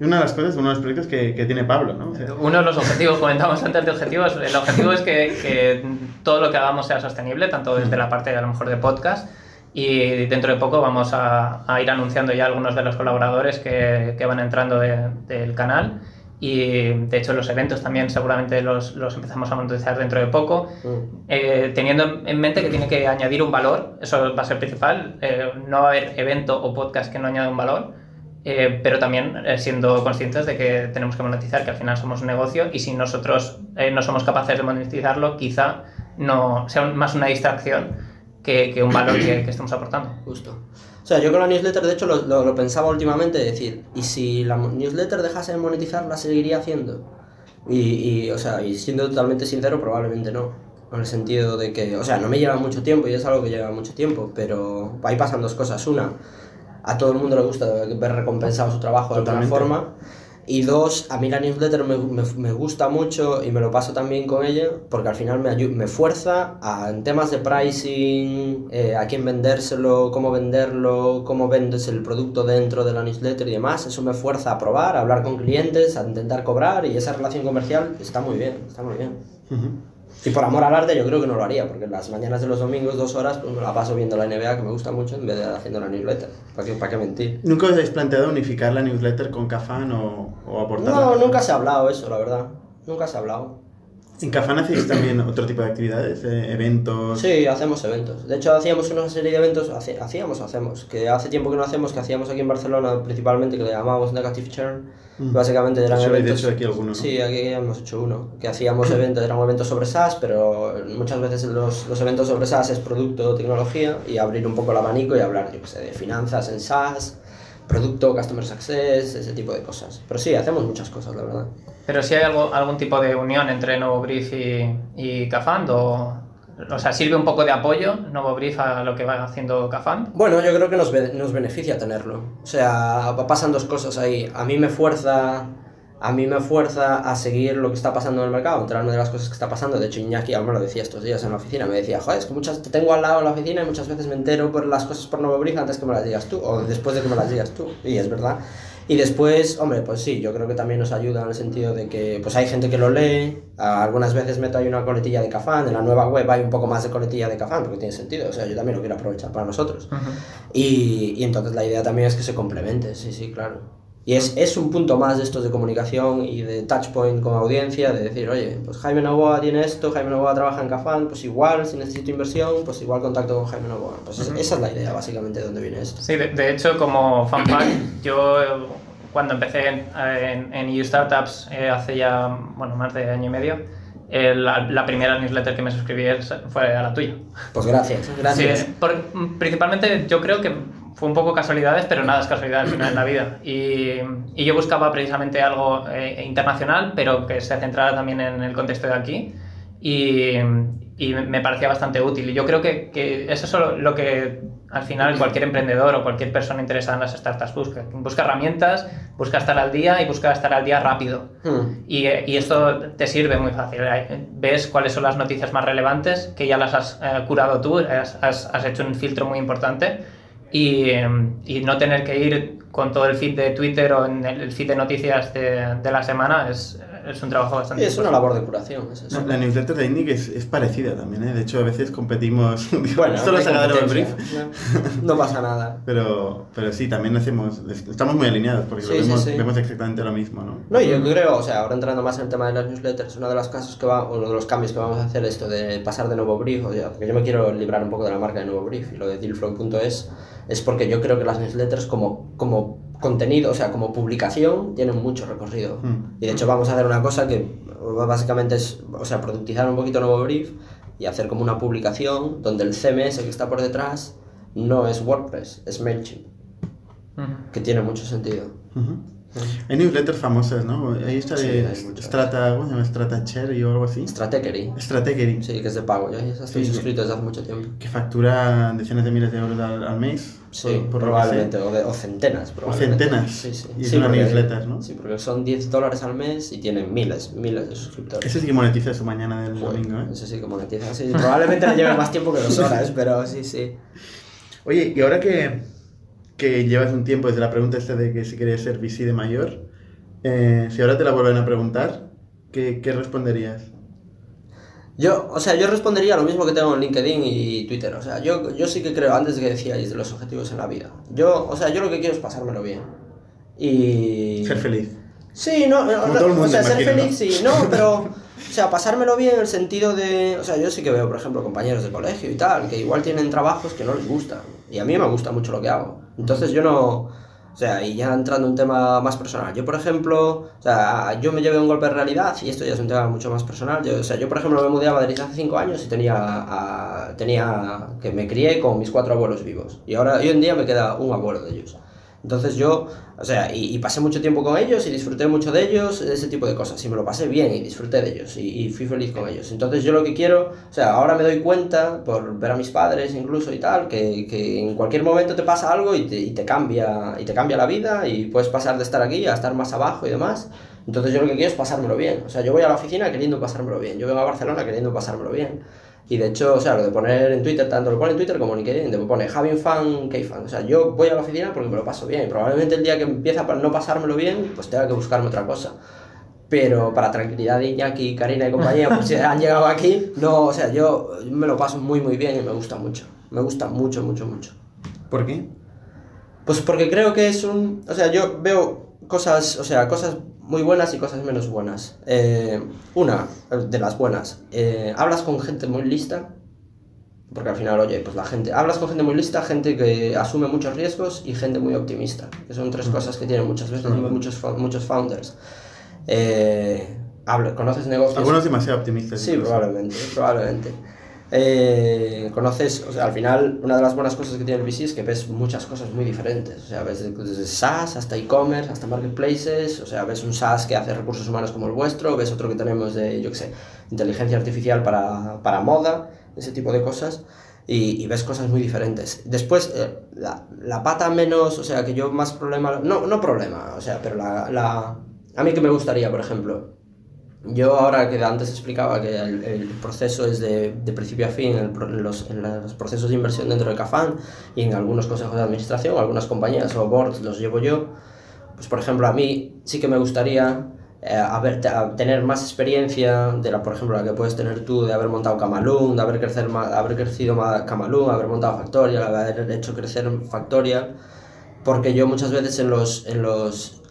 Y una de las cosas, uno de los proyectos que, que tiene Pablo, ¿no? O sea, Uno de los objetivos, comentamos antes de objetivos, el objetivo es que, que todo lo que hagamos sea sostenible, tanto desde la parte a lo mejor de podcast y dentro de poco vamos a, a ir anunciando ya algunos de los colaboradores que, que van entrando de- del canal. Y de hecho los eventos también seguramente los, los empezamos a monetizar dentro de poco. Mm. eh, teniendo en mente que tiene que añadir un valor, eso va a ser principal, eh, no va a haber evento o podcast que no añade un valor, eh, pero también eh, siendo conscientes de que tenemos que monetizar, que al final somos un negocio y si nosotros eh, no somos capaces de monetizarlo, quizá no sea un- más una distracción que, que un valor que, que estemos aportando. Justo. O sea, yo con la newsletter, de hecho, lo, lo- lo pensaba últimamente, decir, ¿y si la newsletter dejase de monetizar, la seguiría haciendo? Y, y, o sea, y siendo totalmente sincero, probablemente no. En el sentido de que, o sea, no me lleva mucho tiempo y es algo que lleva mucho tiempo, pero ahí pasan dos cosas. Una, a todo el mundo le gusta ver recompensado su trabajo de alguna forma. Y dos, a mí la newsletter me, me, me gusta mucho y me lo paso también con ella porque al final me, me fuerza a, en temas de pricing, eh, a quién vendérselo, cómo venderlo, cómo vendes el producto dentro de la newsletter y demás. Eso me fuerza a probar, a hablar con clientes, a intentar cobrar y esa relación comercial está muy bien, está muy bien. ujú. Y por amor al arte yo creo que no lo haría, porque las mañanas de los domingos, dos horas, pues me la paso viendo la NBA, que me gusta mucho, en vez de haciendo la newsletter. ¿Para qué, para qué mentir? ¿Nunca os habéis planteado unificar la newsletter con Cafan o, o aportarla? No, nunca se ha hablado eso, la verdad. Nunca se ha hablado. ¿En Cafan hacéis también otro tipo de actividades, eh, eventos? Sí, hacemos eventos. De hecho, hacíamos una serie de eventos, hacíamos hacemos, que hace tiempo que no hacemos, que hacíamos aquí en Barcelona principalmente, que le llamábamos Negative Churn. Mm. Básicamente eran habéis eventos... hecho aquí alguno, ¿no? Sí, aquí hemos hecho uno. Que hacíamos eventos, eran eventos sobre SaaS, pero muchas veces los, los eventos sobre SaaS es producto, tecnología, y abrir un poco el abanico y hablar, yo qué sé, de finanzas en SaaS, producto, customer success, ese tipo de cosas. Pero sí, hacemos muchas cosas, la verdad. Pero si hay algo, algún tipo de unión entre Novo Brief y, y Cafand o, sea, sirve un poco de apoyo Novo Brief a lo que va haciendo Cafand. Bueno, yo creo que nos, nos beneficia tenerlo. O sea, pa- pasan dos cosas ahí. A mí me fuerza a mí me fuerza a seguir lo que está pasando en el mercado, enterarme de las cosas que está pasando. De hecho, Iñaki aún me lo decía estos días en la oficina. Me decía, joder, es que muchas te tengo al lado en la oficina y muchas veces me entero por las cosas por Nuevo Brief antes que me las digas tú, o después de que me las digas tú. Y es verdad. Y después, hombre, pues sí, yo creo que también nos ayuda en el sentido de que pues hay gente que lo lee, a- algunas veces meto ahí una coletilla de Cafán, en la nueva web hay un poco más de coletilla de Cafán, porque tiene sentido, o sea, yo también lo quiero aprovechar para nosotros. Y, y entonces la idea también es que se complemente, sí, sí, claro. Y es, es un punto más de estos de comunicación y de touchpoint con audiencia, de decir, oye, pues Jaime Novoa tiene esto, Jaime Novoa trabaja en Cafán, pues igual, si necesito inversión, pues igual contacto con Jaime Novoa. Pues es- esa es la idea, básicamente, de dónde viene esto. Sí, de, de hecho, como fan fact, yo cuando empecé en, en, en EU Startups eh, hace ya bueno, más de año y medio, eh, la, la primera newsletter que me suscribí fue a la tuya. Pues gracias, gracias. Sí, por- principalmente yo creo que fue un poco casualidades, pero nada es casualidad al final en la vida. Y, y yo buscaba precisamente algo eh, internacional, pero que se centrara también en el contexto de aquí. Y, y me parecía bastante útil. Y yo creo que, que eso es lo- lo que al final cualquier emprendedor o cualquier persona interesada en las startups busca. Busca herramientas, busca estar al día y busca estar al día rápido. Hmm. Y, y esto te sirve muy fácil. Ves cuáles son las noticias más relevantes, que ya las has eh, curado tú, has, has- hecho un filtro muy importante. Y, eh, y no tener que ir con todo el feed de Twitter o en el feed de noticias de, de la semana es, es un trabajo bastante Sí, es una labor de curación, es eso. No, la newsletter de Indic es, es parecida también, ¿eh? De hecho, a veces competimos. Bueno, esto lo hay saca de Double Brief. No, no pasa nada. Pero, pero sí, también hacemos. Estamos muy alineados porque Sí, sí, vemos, sí. vemos exactamente lo mismo, ¿no? No, yo creo, o sea, ahora entrando más en el tema de las newsletters, uno de los casos que va, uno de los cambios que vamos a hacer esto de pasar de nuevo brief, o sea, porque yo me quiero librar un poco de la marca de nuevo brief y lo de dealflow.es es porque yo creo que las newsletters como, como contenido, o sea, como publicación, tienen mucho recorrido. Mm. Y de hecho vamos a hacer una cosa que básicamente es, o sea, productizar un poquito nuevo brief y hacer como una publicación donde el CMS que está por detrás no es WordPress, es MailChimp, que tiene mucho sentido. Hay newsletters famosas, ¿no? Hay esta Sí, de muchas. Strata, ¿cómo se llama? Strata Cherry o algo así. Stratechery, Stratechery. sí, que es de pago, esa estoy Sí, sí. suscrito desde hace mucho tiempo. Que factura decenas de miles de euros al, al mes. Sí, por- por probablemente, o, de- o centenas, probablemente. centenas. Sí, sí. Y es Sí, una porque- newsletter, ¿no? Sí, porque son 10 dólares al mes y tienen miles, miles de suscriptores. Ese sí que monetiza su mañana del Joder, domingo, ¿eh? Eso sí que monetiza. Sí, probablemente le lleve más tiempo que dos horas, pero sí, sí. Oye, y ahora que, que llevas un tiempo desde la pregunta esta de que si querías ser VC de mayor, eh, si ahora te la vuelven a preguntar, ¿qué, qué responderías? Yo, o sea, yo respondería lo mismo que tengo en LinkedIn y Twitter. O sea, yo, yo sí que creo, antes que decíais de los objetivos en la vida. Yo, o sea, yo lo que quiero es pasármelo bien. Y... Ser feliz. Sí, no, no, Como todo el mundo, o sea, ser imagino, feliz, sí, no, pero, o sea, pasármelo bien en el sentido de, o sea, yo sí que veo, por ejemplo, compañeros de colegio y tal, que igual tienen trabajos que no les gustan, y a mí me gusta mucho lo que hago, entonces yo no, o sea, y ya entrando en un tema más personal, yo, por ejemplo, o sea, yo me llevé un golpe de realidad, y esto ya es un tema mucho más personal, yo, o sea, yo, por ejemplo, me mudé a Madrid hace cinco años y tenía, a- tenía, que me crié con mis cuatro abuelos vivos, y ahora, hoy en día me queda un abuelo de ellos. Entonces yo, o sea, y, pasé mucho tiempo con ellos y disfruté mucho de ellos, ese tipo de cosas, y me lo pasé bien y disfruté de ellos y, y fui feliz con ellos. Entonces yo lo que quiero, o sea, ahora me doy cuenta, por ver a mis padres incluso y tal, que, que en cualquier momento te pasa algo y te, y te cambia, y te cambia la vida y puedes pasar de estar aquí a estar más abajo y demás. Entonces yo lo que quiero es pasármelo bien. O sea, yo voy a la oficina queriendo pasármelo bien. Yo vengo a Barcelona queriendo pasármelo bien. Y de hecho, o sea, lo de poner en Twitter, tanto lo pone en Twitter como en LinkedIn, de pone having fun, K-fan. O sea, yo voy a la oficina porque me lo paso bien. Y probablemente el día que empieza a no pasármelo bien, pues tenga que buscarme otra cosa. Pero para tranquilidad de Iñaki, Karina y compañía, pues si han llegado aquí, no, o sea, yo me lo paso muy, muy bien y me gusta mucho. Me gusta mucho, mucho, mucho. ¿Por qué? Pues porque creo que es un... O sea, yo veo cosas, o sea, cosas muy buenas y cosas menos buenas. Eh, una de las buenas, eh, hablas con gente muy lista, porque al final, oye, pues la gente... Hablas con gente muy lista, gente que asume muchos riesgos y gente muy optimista, que son tres cosas que tienen muchas veces muchos, muchos founders. Eh, habla- ¿Conoces negocios? Algunos demasiado optimistas. Sí, incluso. probablemente, probablemente. Eh, conoces, o sea, al final, una de las buenas cosas que tiene el VC es que ves muchas cosas muy diferentes. O sea, ves de- desde SaaS hasta e-commerce, hasta marketplaces. O sea, ves un SaaS que hace recursos humanos como el vuestro, ves otro que tenemos de, yo qué sé, inteligencia artificial para, para moda, ese tipo de cosas. Y, y ves cosas muy diferentes. Después, eh, la, la pata menos, o sea, que yo más problema, no, no problema, o sea, pero la, la, a mí que me gustaría, por ejemplo, yo ahora que antes explicaba que el, proceso es de, de principio a fin el los, los procesos de inversión dentro de Cafán y en algunos consejos de administración, algunas compañías o boards los llevo yo, pues por ejemplo a mí sí que me gustaría eh, tener más experiencia de la, por ejemplo, la que puedes tener tú de haber montado Camalún, de haber, crecer haber crecido ma- Camalún, haber montado Factorial, haber hecho crecer Factorial, porque yo muchas veces en los,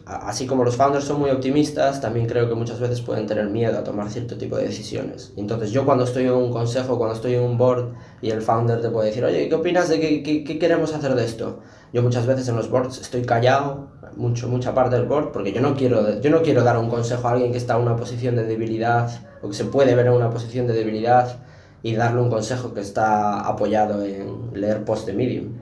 así como los founders son muy optimistas, también creo que muchas veces pueden tener miedo a tomar cierto tipo de decisiones. Entonces yo cuando estoy en un consejo, cuando estoy en un board y el founder te puede decir, oye, ¿qué opinas de qué, qué, qué queremos hacer de esto? Yo muchas veces en los boards estoy callado, mucho, mucha parte del board, porque yo no, quiero, yo no quiero dar un consejo a alguien que está en una posición de debilidad o que se puede ver en una posición de debilidad y darle un consejo que está apoyado en leer post de Medium.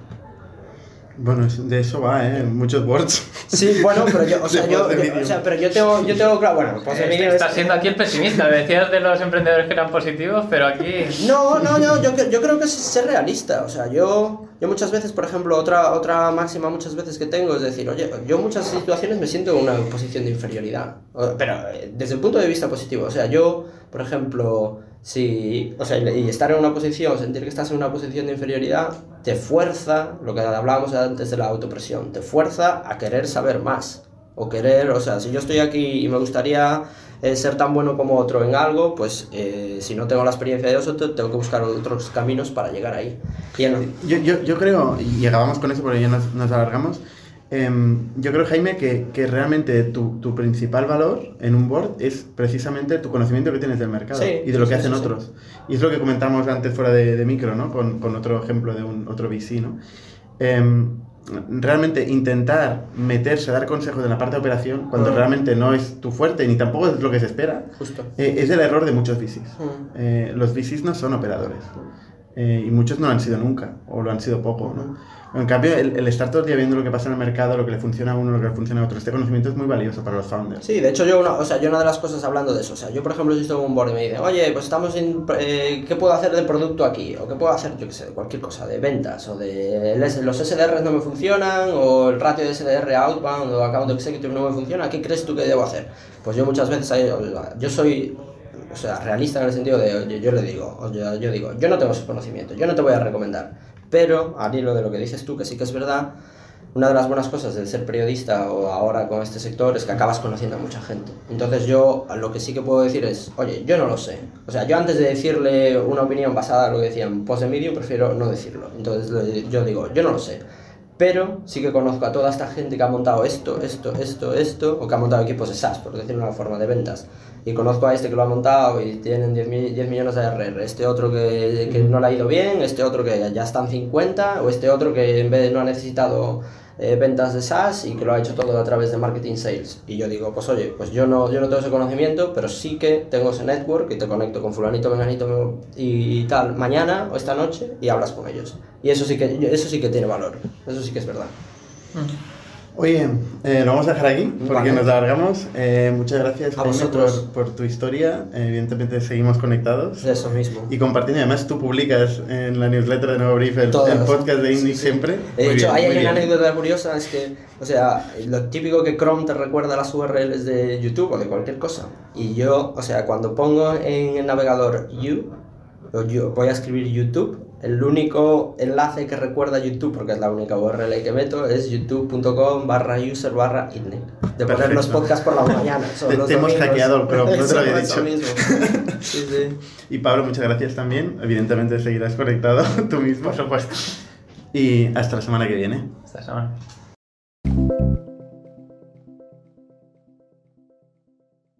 Bueno, de eso va, ¿eh? Muchos boards. Sí, bueno, pero yo, o sea, yo, o sea, pero yo tengo, yo tengo claro, bueno, post de Eh, Medium es- Estás siendo aquí el pesimista. Me decías de los emprendedores que eran positivos, pero aquí. No, no, no, yo, yo creo que es ser realista. O sea, yo, yo muchas veces, por ejemplo, otra, otra máxima muchas veces que tengo es decir, oye, yo en muchas situaciones me siento en una posición de inferioridad. Pero eh, desde el punto de vista positivo. O sea, yo, por ejemplo, si. O sea, y estar en una posición, sentir que estás en una posición de inferioridad, te fuerza, lo que hablábamos antes de la autopresión, te fuerza a querer saber más. O querer, o sea, si yo estoy aquí y me gustaría eh, ser tan bueno como otro en algo, pues eh, si no tengo la experiencia de eso, te- tengo que buscar otros caminos para llegar ahí. Yo, yo, yo creo, y acabamos con eso porque ya nos, nos alargamos, em, yo creo, Jaime, que, que realmente tu, tu principal valor en un board es precisamente tu conocimiento que tienes del mercado Sí, y de lo que sí, hacen sí, otros. Y es lo que comentamos antes fuera de, de micro, ¿no? Con, con otro ejemplo de un otro VC, ¿no? Em, realmente intentar meterse, dar consejos en la parte de operación, cuando Mm. realmente no es tu fuerte, ni tampoco es lo que se espera, Justo. eh, es el error de muchos VCs. Mm. Eh, los VCs no son operadores. Eh, y muchos no lo han sido nunca, o lo han sido poco, ¿no? En cambio, el, el estar todo el día viendo lo que pasa en el mercado, lo que le funciona a uno, lo que le funciona a otro, este conocimiento es muy valioso para los founders. Sí, de hecho yo una, o sea, yo una de las cosas hablando de eso, o sea, yo por ejemplo si estoy en un board y me dicen, oye, pues estamos en, eh, ¿qué puedo hacer de producto aquí? O qué puedo hacer, yo qué sé, cualquier cosa, de ventas, o de los SDRs no me funcionan, o el ratio de SDR outbound o account executive no me funciona, ¿qué crees tú que debo hacer? Pues yo muchas veces, yo soy, o sea, realista en el sentido de, oye, yo le digo, yo, yo digo, yo no tengo ese conocimiento, yo no te voy a recomendar, pero al hilo de lo que dices tú, que sí que es verdad, una de las buenas cosas de ser periodista o ahora con este sector es que acabas conociendo a mucha gente. Entonces yo lo que sí que puedo decir es, oye, yo no lo sé. O sea, yo antes de decirle una opinión basada en lo que decían post de medio, prefiero no decirlo. Entonces yo digo, yo no lo sé. Pero sí que conozco a toda esta gente que ha montado esto, esto, esto, esto, o que ha montado equipos de SaaS, por decirlo de una forma de ventas. Y conozco a este que lo ha montado y tienen 10, mi- 10 millones de RR, este otro que, que no le ha ido bien, este otro que ya están 50, o este otro que en vez de no ha necesitado eh, ventas de SaaS y que lo ha hecho todo a través de marketing sales. Y yo digo, pues oye, pues yo no, yo no tengo ese conocimiento, pero sí que tengo ese network y te conecto con fulanito, menganito y, tal mañana o esta noche y hablas con ellos. Y eso sí que, eso sí que tiene valor, eso sí que es verdad. Oye, eh, lo vamos a dejar aquí porque Vale. nos alargamos. Eh, muchas gracias A Jaime, vosotros. por, por tu historia. Eh, evidentemente seguimos conectados. Eso mismo. Y compartiendo, además tú publicas en la newsletter de Nuevo Brief el, el podcast de Indie Sí, sí. siempre. De Muy hecho, bien, hay una anécdota curiosa, es que, o sea, lo típico que Chrome te recuerda las URLs de YouTube o de cualquier cosa. Y yo, o sea, cuando pongo en el navegador you, o yo voy a escribir YouTube, el único enlace que recuerda YouTube, porque es la única URL que meto, es youtube.com barra user barra. De poner los Perfecto. podcasts por la mañana. Te- los te hemos hackeado el Chrome, no te lo había dicho. mismo. Sí, sí. Y Pablo, muchas gracias también. Evidentemente seguirás conectado tú mismo. Por supuesto. Y hasta la semana que viene. Esta semana.